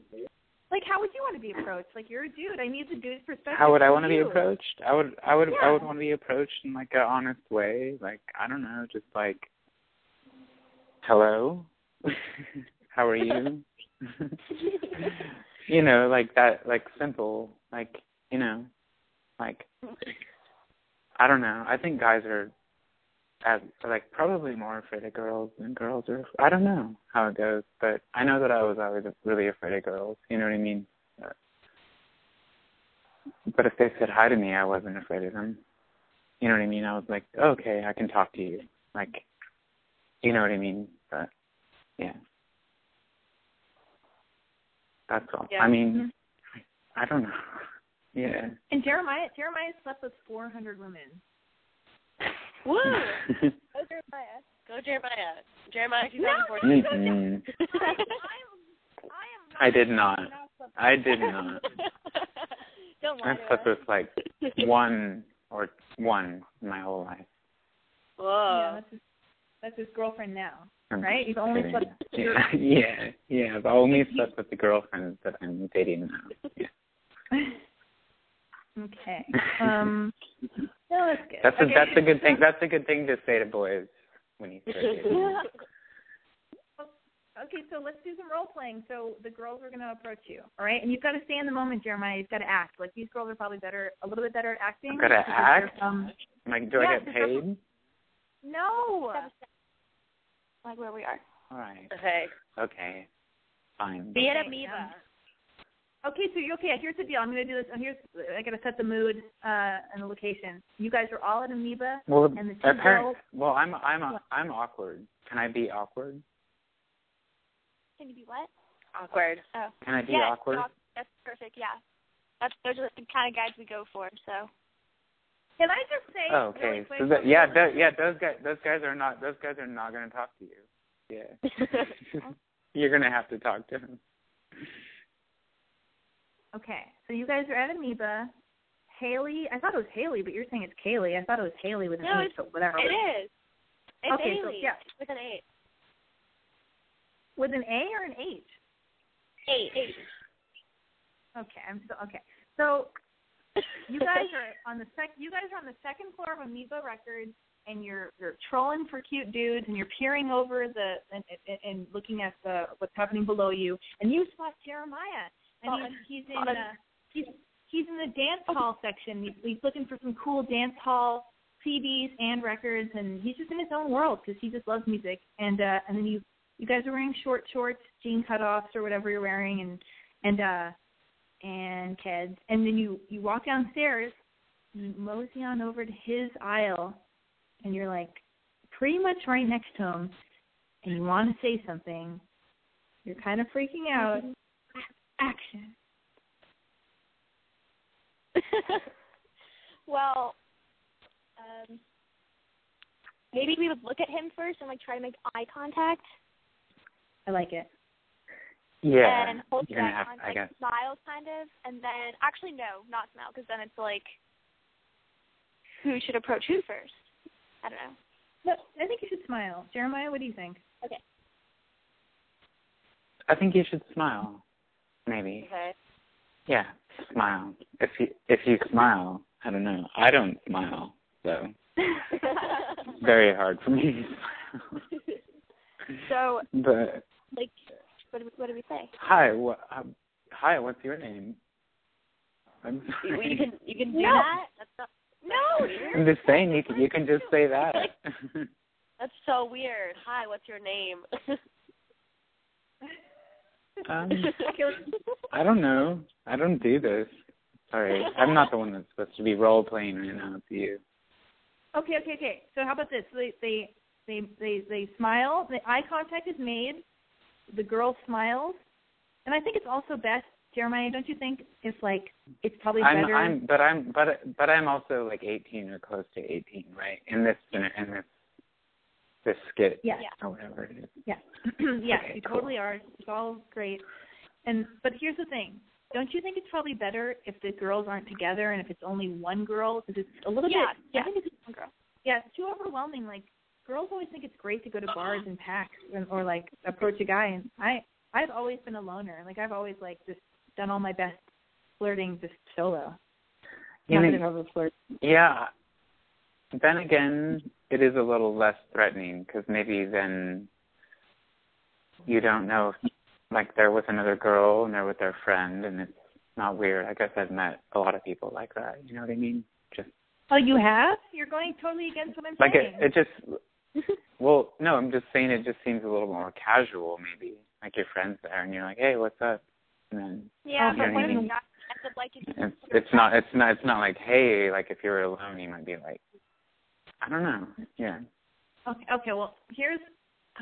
Like how would you want to be approached? Like you're a dude. I need the dude's perspective. How would I want to be approached? I would, I would, I would want to be approached in like an honest way. Like I don't know, just like, hello, [LAUGHS] how are you? [LAUGHS] you know, like that, like simple, like you know, like I don't know. I think guys are as like probably more afraid of girls than girls are. I don't know how it goes, but I know that I was always really afraid of girls. You know what I mean? But, if they said hi to me, I wasn't afraid of them. You know what I mean? I was like, okay, I can talk to you. Like, you know what I mean? But yeah, that's all. Yeah. I mean, Mhm. I don't know. Yeah. And Jeremiah Jeremiah slept with four hundred women. Woo! [LAUGHS] Go Jeremiah. Go Jeremiah. Jeremiah No, 2014. Mm-mm. [LAUGHS] I I I did not. slept I did not. [LAUGHS] Don't lie I to slept with like one or one in my whole life. Yeah, Whoa. that's his, that's his girlfriend now, I'm right? You've only kidding. slept. Yeah, yeah, yeah. I've only slept with the girlfriend that I'm dating now. Yeah. Okay. [LAUGHS] Um. No, that's good. That's a okay. that's a good thing. That's a good thing to say to boys when you start [LAUGHS] dating. Okay, so let's do some role playing. So the girls are going to approach you, all right? And you've got to stay in the moment, Jeremiah. You've got to act. Like these girls are probably better, a little bit better at acting. I've gotta act? Um, Like, do Yeah, I get because that's paid? no. like where we are. All right. Okay. Okay. Fine. Be an Okay, amoeba. Okay, so you're okay? Here's the deal. I'm going to do this. Here's I got to set the mood uh, and the location. You guys are all at Amoeba, Well, and the two apparent. girls. Well, I'm I'm I'm awkward. Can I be awkward? Can you be what? Awkward. Oh. Can I be yeah, awkward? awk- That's perfect. Yeah. That's those are the kind of guys we go for. So. Can I just say? Oh, really okay. quick, So that, yeah, th- yeah, those guys, those guys are not, those guys are not going to talk to you. Yeah, [LAUGHS] [LAUGHS] you're going to have to talk to them. Okay, so you guys are at Amoeba. Haley, I thought it was Haley, but you're saying it's Kaylee. I thought it was Haley with an No, H, it's- but whatever. It is. It's Okay, so, yeah. With an eight. With an A or an H? Eight. Eight. Okay, I'm so okay. So you guys are on the sec. You guys are on the second floor of Amoeba Records, and you're you're trolling for cute dudes, and you're peering over the and and, and looking at the what's happening below you, and you spot Jeremiah, and he's he's in uh, he's he's in the dance hall section. He's, he's looking for some cool dance hall CDs and records, and he's just in his own world because he just loves music. And uh, and then you you guys are wearing short shorts, jean cutoffs, or whatever you're wearing, and and uh and kids, and then you you walk downstairs, you mosey on over to his aisle, and you're like pretty much right next to him, and you want to say something. You're kind of freaking out. Action. [LAUGHS] well, um, maybe we would look at him first and like try to make eye contact I like it. Yeah, and hold you're gonna that have, on, like smile kind of, and then actually no, not smile because then it's like who should approach who first. I don't know. No, I think you should smile. Jeremiah, what do you think? Okay. I think you should smile. Maybe. Okay. Yeah, smile. If you if you smile, I don't know. I don't smile, so [LAUGHS] very hard for me to smile. so but like, what do we, what do we say? hi, what? Um, hi, what's your name? I'm You, sorry. you can you can do No. that. That's not, No. I'm just saying you can you can just say that. [LAUGHS] that's so weird. Hi, what's your name? [LAUGHS] um, [LAUGHS] I don't know. I don't do this. Sorry, I'm not the one that's supposed to be role playing right now. It's you. Okay, okay, okay. So how about this? They they they they they smile. The eye contact is made. The girl smiles, and I think it's also best Jeremiah, don't you think it's like it's probably better. I'm, better? I'm, but I'm, but, but I'm also like 18 or close to 18, right? In this, in this, this skit, Yes. or whatever it is. Yes. [CLEARS THROAT] yes, Okay, you cool. totally are. It's all great. And but here's the thing. Don't you think it's probably better if the girls aren't together and if it's only one girl because it's a little Yeah, bit yeah. I think it's one girl. Yeah, it's too overwhelming. Like girls always think it's great to go to bars and packs and, or like approach a guy and I I've always been a loner. Like I've always like just done all my best flirting just solo. You Not mean- that I've ever flirted. Yeah. Then again, it is a little less threatening because maybe then you don't know if, like they're with another girl and they're with their friend and it's not weird. I guess I've met a lot of people like that. You know what I mean? Just Oh, you have? You're going totally against what I'm like saying. it, it just. [LAUGHS] Well, no, I'm just saying it just seems a little more casual, maybe. Like your friends there, and you're like, "Hey, what's up?" And then Yeah, but what You know the what I guy ends up it's it's not it's not it's not like, "Hey," like if you were alone, you might be like, I don't know, yeah. Okay, okay. Well, here's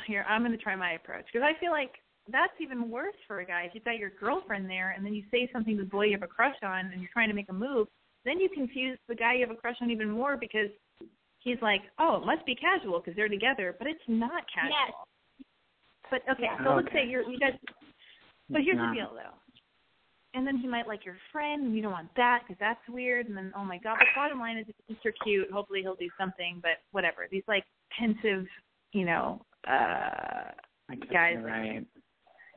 here. I'm going to try my approach because I feel like that's even worse for a guy. If you've got your girlfriend there and then you say something to the boy you have a crush on and you're trying to make a move, then you confuse the guy you have a crush on even more because he's like, oh, it must be casual because they're together, but it's not casual. Yes. But okay, Yeah. so let's say you're you guys. But here's No. the deal though. And then he might like your friend, and you don't want that because that's weird. And then, oh my god! But bottom line is, if he's super cute, hopefully he'll do something. But whatever. These like pensive, you know, uh Guys, you're right.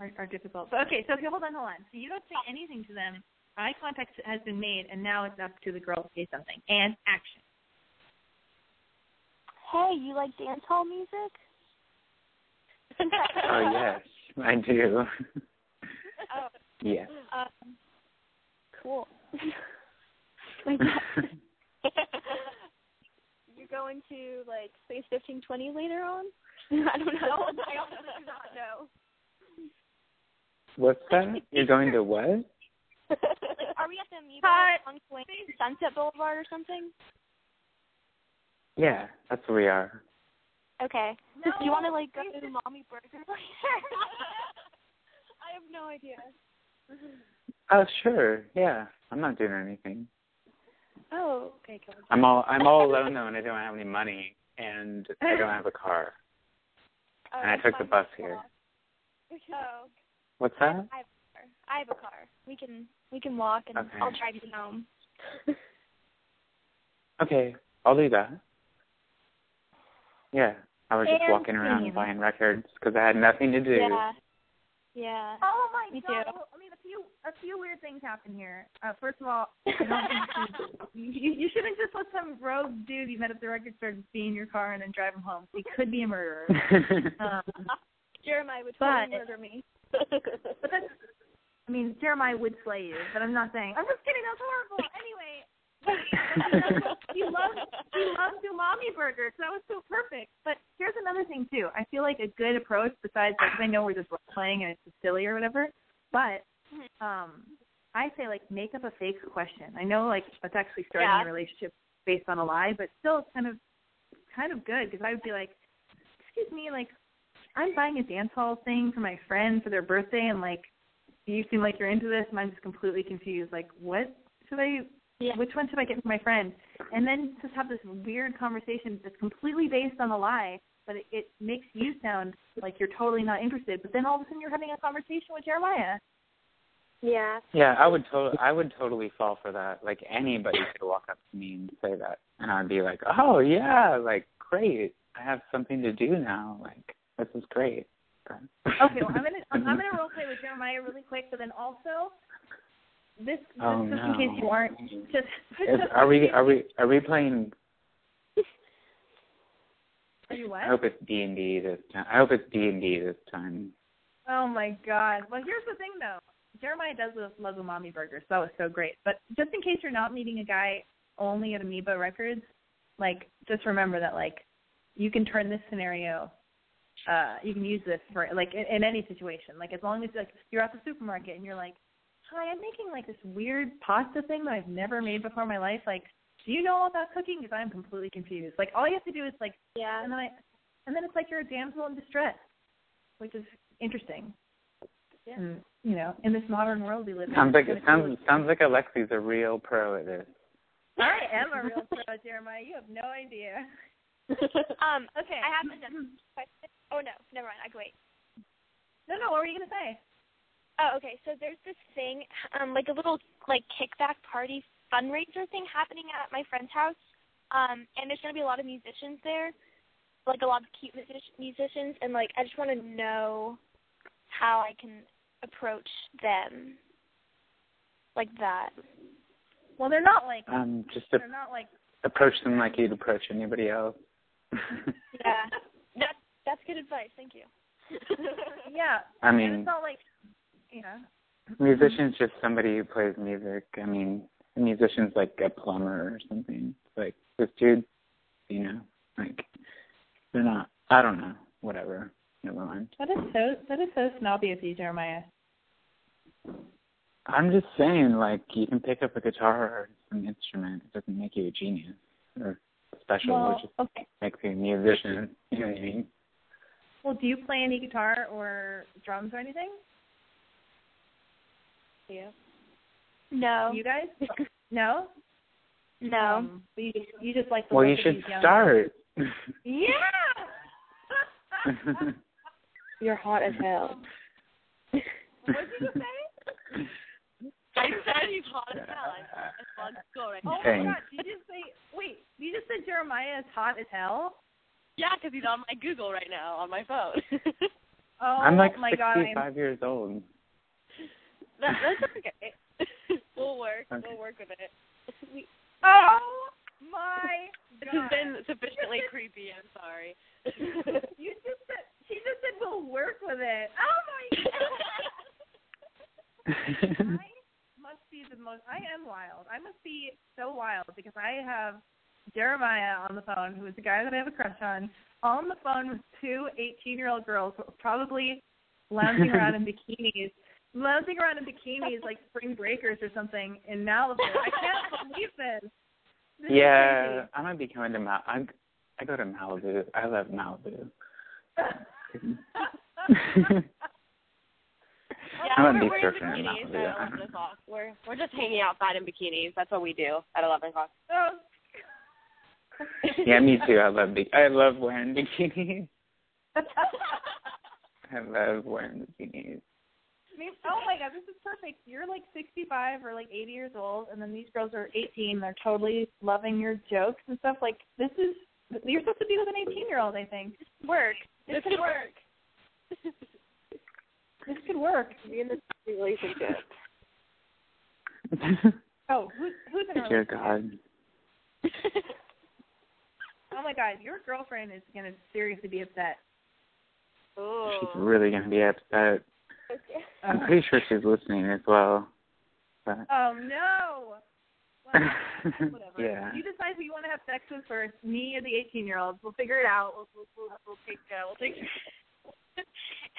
are, are difficult. But okay, so okay, hold on, hold on. So you don't say anything to them. Eye contact has been made, and now it's up to the girl to say something. And action. Hey, you like dance hall music? [LAUGHS] Oh yes, I do. Oh, yes. um, cool. [LAUGHS] My [LAUGHS] You're going to like Space fifteen twenty later on? [LAUGHS] I don't know. I honestly do not know. What's that? You're going to what? are we at the Amoeba Cut. on Sunset Boulevard or something? Yeah, that's where we are. Okay. Do you want to like go to Umami Burger later? I have no idea. Oh sure, yeah. I'm not doing anything. Oh, okay, cool. I'm all I'm all alone though, and I don't have any money, and I don't have a car. Oh, And I took the fine. bus here. Oh, What's I that? have, I have a car. I have a car. We can we can walk and Okay. I'll drive you home. [LAUGHS] Okay, I'll do that. Yeah, I was just And walking around buying records because I had nothing to do. Yeah. Yeah. Oh my Me god! too. Well, I mean, a few a few weird things happen here. Uh, first of all, I don't think [LAUGHS] you, you you shouldn't just let some rogue dude you met at the record store just be in your car and then drive him home. He could be a murderer. [LAUGHS] Um, Jeremiah would But- totally murder me. but that's, I mean, Jeremiah would slay you, but I'm not saying. I'm just kidding. That's horrible. Anyway, he loves he loves umami burgers. That was so perfect. But here's another thing too. I feel like a good approach, besides like 'cause I know we're just playing and it's just silly or whatever, but [LAUGHS] um, I say like make up a fake question. I know like it's actually starting Yeah. a relationship based on a lie, but still it's kind of kind of good because I would be like, excuse me, like I'm buying a dance hall thing for my friend for their birthday, and like you seem like you're into this, and I'm just completely confused. Like, what should I? Yeah. Which one should I get for my friend? And then just have this weird conversation that's completely based on a lie, but it, it makes you sound like you're totally not interested. But then all of a sudden you're having a conversation with Jeremiah. Yeah. Yeah, I would totally, I would totally fall for that. Like anybody could walk up to me and say that, and I'd be like, "Oh yeah, like great. I have something to do now. Like this is great." Okay, well I'm gonna [LAUGHS] I'm gonna role play with Jeremiah really quick, but then also this oh, just, Oh just no. in case you aren't just [LAUGHS] Is, are we are we are we playing? Are you what? I hope it's D and D this time. I hope it's D and D this time. Oh my god. Well, here's the thing though. Jeremiah does love, love umami burgers. So that was so great. But just in case you're not meeting a guy only at Amoeba Records, like just remember that like you can turn this scenario. Uh, you can use this for like in, in any situation. Like as long as like you're at the supermarket and you're like, "Hi, I'm making like this weird pasta thing that I've never made before in my life. Like, do you know all about cooking? Because I'm completely confused. Like all you have to do is like Yeah. and then I, and then it's like you're a damsel in distress, which is interesting. And you know, in this modern world we live in. Sounds like it kinda sounds sounds like Alexi's a real pro at this. I am a real pro, [LAUGHS] Jeremiah. You have no idea. [LAUGHS] um, Okay. I have another question. Oh no, never mind. I can wait. No, no. What were you gonna say? Oh, okay. So there's this thing, um, like a little like kickback party fundraiser thing happening at my friend's house. Um, and there's gonna be a lot of musicians there, like a lot of cute music- musicians, and like I just want to know how I can approach them, like that. Well, they're not like Um, just to they're not like approach them like you'd approach anybody else. [LAUGHS] Yeah, that's that's good advice. Thank you. [LAUGHS] yeah. I and mean, it's not like yeah. musician's just somebody who plays music. I mean, a musician's like a plumber or something. It's like this dude, you know, like they're not. I don't know. Whatever. Never mind. That is so that is so snobby of you, Jeremiah. I'm just saying, like, you can pick up a guitar or some instrument. It doesn't make you a genius or special. Well, it just okay. makes you a musician. You know what I mean? Well, do you play any guitar or drums or anything? Yeah. No, You guys? no. no. Um, but you just you just like the Well, look you should start. Yeah. [LAUGHS] You're hot as hell. what did you say? I said he's hot as hell. I, I let's go right Oh my god! Did you just say? Wait, you just said Jeremiah is hot as hell? Yeah, 'cause he's on my Google right now on my phone. [LAUGHS] Oh I'm like my god! I'm 65 years old. that, that's okay. [LAUGHS] we'll work. Okay. We'll work with it. We, Oh my god! this has been sufficiently creepy. I'm sorry. [LAUGHS] You just said she just said we'll work with it. Oh my god! I must be the most. I am wild. I must be so wild because I have Jeremiah on the phone, who is the guy that I have a crush on, on the phone with two 18-year-old girls, probably lounging around in bikinis, [LAUGHS] lounging around in bikinis like spring breakers or something in Malibu. I can't believe this. This yeah, I'm gonna be coming to Mal. I I go to Malibu. I love Malibu. [LAUGHS] [LAUGHS] crazy. Yeah, I'm we're, gonna be we're in surfing in bikinis at eleven o'clock. We're we're just hanging outside in bikinis. That's what we do at eleven o'clock. oh. [LAUGHS] yeah, me too. I love [LAUGHS] bik- [LAUGHS] I love wearing bikinis. I love wearing bikinis. I mean, oh my god, this is perfect. You're like 65 or like 80 years old, and then these girls are 18. They're totally loving your jokes and stuff. Like this is you're supposed to be with an 18 year old. I think Work. This could work. This could work. Be in this relationship. [LAUGHS] Oh, who's who's in a Dear? God. [LAUGHS] Oh my god, your girlfriend is gonna seriously be upset. She's really gonna be upset. I'm Oh, pretty sure she's listening as well. But [LAUGHS] oh no. Well, whatever. yeah. You decide who you want to have sex with first, me or the 18 year olds. We'll figure it out. We'll we'll, we'll, we'll take uh, we'll take.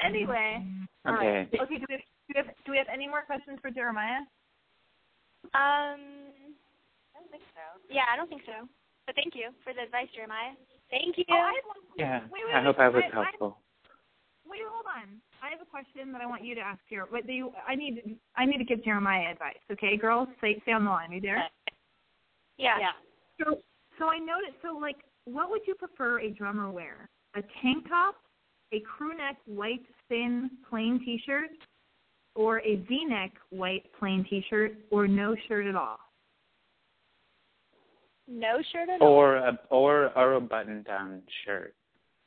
Anyway. all right. Okay. Okay. Do we have, do we have do we have any more questions for Jeremiah? Um. I don't think so. Yeah, I don't think so. But thank you for the advice, Jeremiah. Thank you. Oh, I one. Yeah. Wait, wait, I wait. hope I was I- I- helpful. Wait, hold on. I have a question that I want you to ask here. What do you? I need. I need to give Jeremiah advice. Okay, girls, stay stay on the line. Are you there? Yeah. yeah. So, so I noticed. So, like, what would you prefer a drummer wear? A tank top, a crew neck white thin plain T-shirt, or a V-neck white plain T-shirt, or no shirt at all? No shirt at all. Or a or or a button down shirt.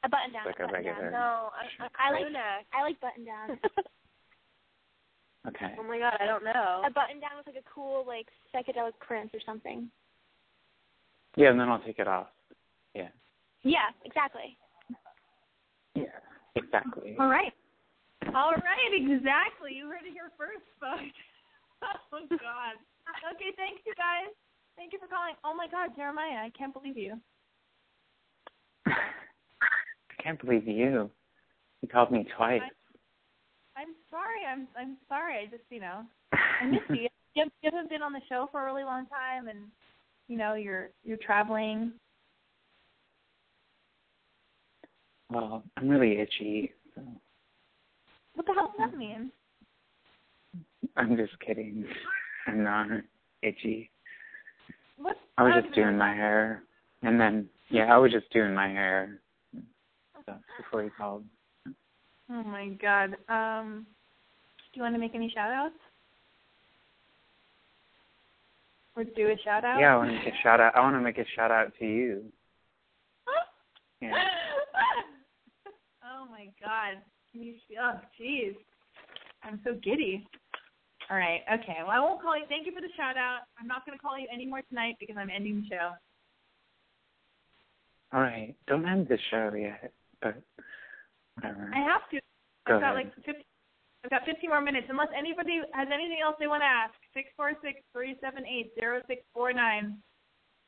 A button down. Like a button regular. Down. No, I, I, I like I like button down. [LAUGHS] Okay. Oh my god, I don't know. a button down with like a cool like psychedelic print or something. Yeah, and then I'll take it off. Yeah. Yeah, exactly. Yeah. Exactly. All right. All right, exactly. You heard it here first, folks. [LAUGHS] oh God. Okay, thanks you guys. Thank you for calling. Oh my God, Jeremiah, I can't believe you. I can't believe you. You called me twice. I'm sorry. I'm I'm sorry. I just you know I miss you. [LAUGHS] You haven't been on the show for a really long time, and you know you're you're traveling. Well, I'm really itchy. So. What the hell does that mean? I'm just kidding. [LAUGHS] I'm not itchy. What? I was just doing my hair, and then yeah, I was just doing my hair stuff before he called. Oh my god. Um, do you want to make any shout outs? Or do a shout out? Yeah, I want to make a shout out. I want to make a shout out to you. Yeah. My god. Can you oh jeez. I'm so giddy. All right, okay. Well I won't call you thank you for the shout out. I'm not gonna call you anymore tonight because I'm ending the show. All right, don't end the show yet, but whatever. I have to. Go I've got ahead. like 50, I've got 15 more minutes. Unless anybody has anything else they want to ask, six four six three seven eight zero six four nine.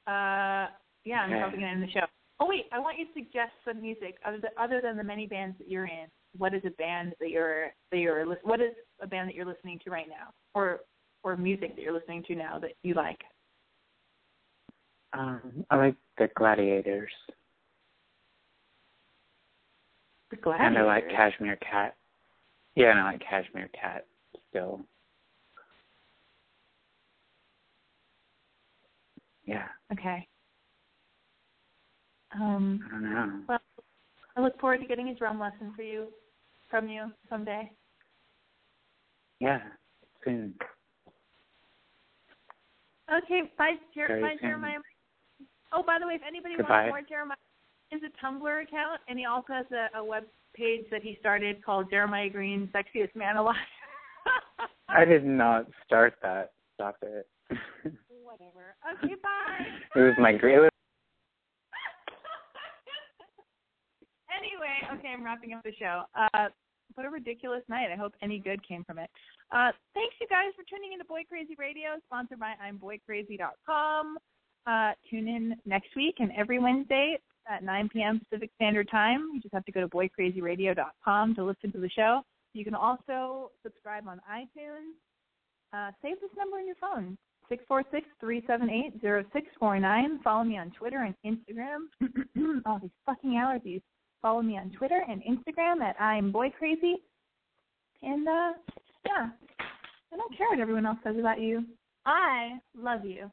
Uh, yeah, I'm Okay. probably gonna end the show. Oh wait, I want you to suggest some music other than, other than the many bands that you're in. What is a band that you're that you're what is a band that you're listening to right now, or or music that you're listening to now that you like? Um, I like the Gladiators, The Gladiators. and I like Cashmere Cat. Yeah, and I like Cashmere Cat still. Yeah, Okay. Um, I don't know. well, I look forward to getting a drum lesson for you from you someday. Yeah, soon. Okay, bye, Jer- bye. Jeremiah. Oh, by the way, if anybody Goodbye. wants more Jeremiah, is a Tumblr account, and he also has a, a web page that he started called Jeremiah Green, Sexiest Man Alive. [LAUGHS] I did not start that. Stop it. [LAUGHS] Whatever. Okay, bye. it was my great. Okay, I'm wrapping up the show. Uh, what a ridiculous night. I hope any good came from it. Uh, thanks, you guys, for tuning in to Boy Crazy Radio, sponsored by I'mBoyCrazy.com. Uh, tune in next week and every Wednesday at 9 p.m. Pacific Standard Time. You just have to go to BoyCrazyRadio.com to listen to the show. You can also subscribe on iTunes. Uh, save this number in your phone, 646-378-0649. Follow me on Twitter and Instagram. [CLEARS THROAT] All these fucking allergies. Follow me on Twitter and Instagram at I'm Boy Crazy. And uh, yeah, I don't care what everyone else says about you. I love you.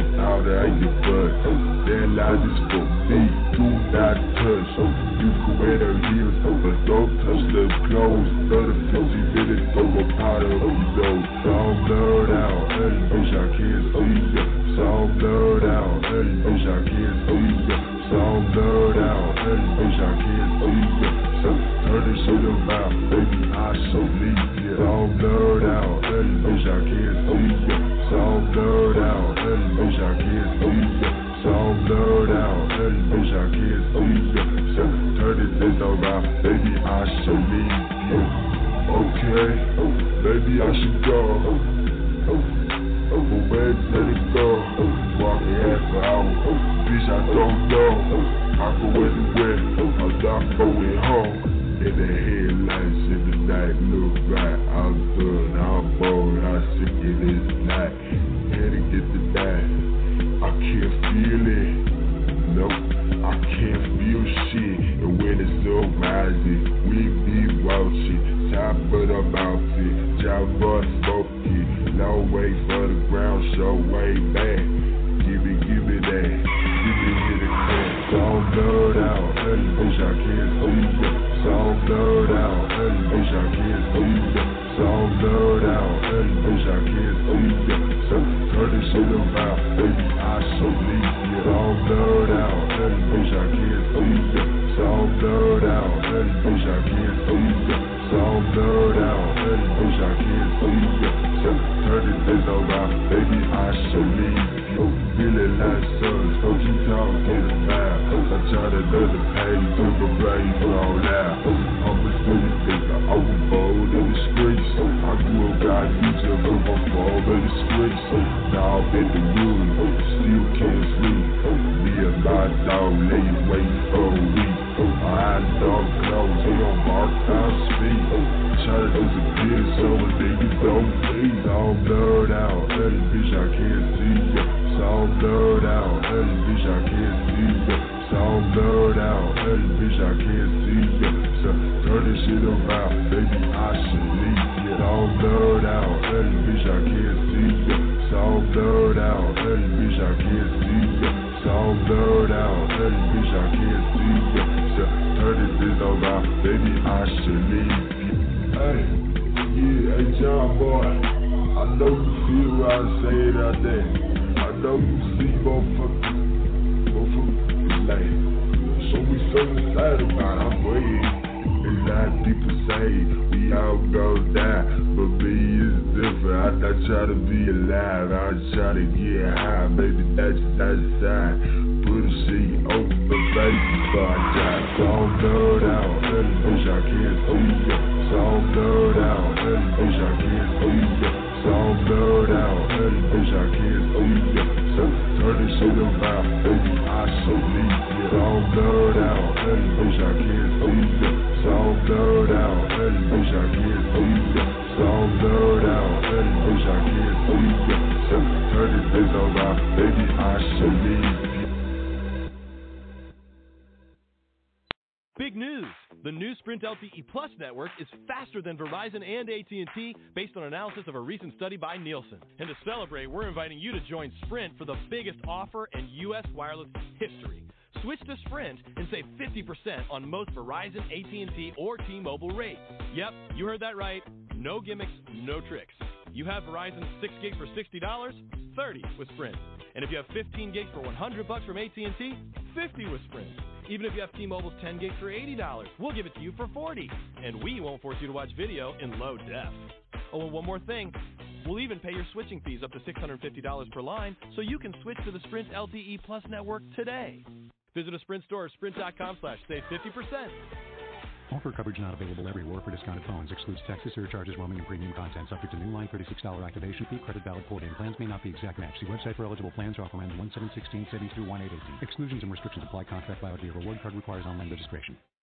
Shower and put powder in your butt. That line is me, do not touch. You can wear the heels, but don't touch the clothes. Sun rises, we be watching. Top of the mountain, Java smoky. No way for the ground, show way back. Give me, give me that. Give me, get it. So I'm blurred out, bitch, I can't see ya. So I'm blurred out, bitch, I can't see ya. So I'm blurred out, bitch, I can't see ya. So turn this shit around, baby, I show need it all blurred out, bitch, I can't see ya. All blurred out, bitch, I can't see ya. All blurred out, bitch, I can't see ya. So turn this bitch around, baby, I show need you. Feeling like suns, don't you talking about? I try to let the pain to the rain all out. I'm a silly thinker, overbold in the. I grew up got future, but my fall in the streets. Now I'm in the room, still can't sleep. Me and my dog lay waiting for Try to disappear so a nigga don't bleed. All blurred out, hey bitch, I can't see ya. It's all blurred out, hey bitch, I can't see ya. It's all blurred out, hey bitch, I can't see ya. So turn this shit around, baby, try to get high, baby, that's that's uh, study by Nielsen. And to celebrate, we're inviting you to join Sprint for the biggest offer in U.S. wireless history. Switch to Sprint and save 50% on most Verizon, AT&T, or T-Mobile rates. Yep, you heard that right. No gimmicks, no tricks. You have Verizon 6 gig for $60, 30 with Sprint. And if you have 15 gigs for 100 bucks from AT&T, 50 with Sprint. Even if you have T-Mobile's 10 gigs for $80, we'll give it to you for 40. And we won't force you to watch video in low def. Oh, and one more thing. We'll even pay your switching fees up to $650 per line so you can switch to the Sprint LTE Plus network today. Visit a Sprint store or sprint.com slash save 50%. Offer coverage not available everywhere for discounted phones. Excludes taxes, surcharges, roaming, and premium content. Subject to new line $36 activation fee. Credit valid port-in. Plans may not be exact match. See website for eligible plans. Or offer ends 1716 through 1818. Exclusions and restrictions apply. Contract valid via reward card requires online registration.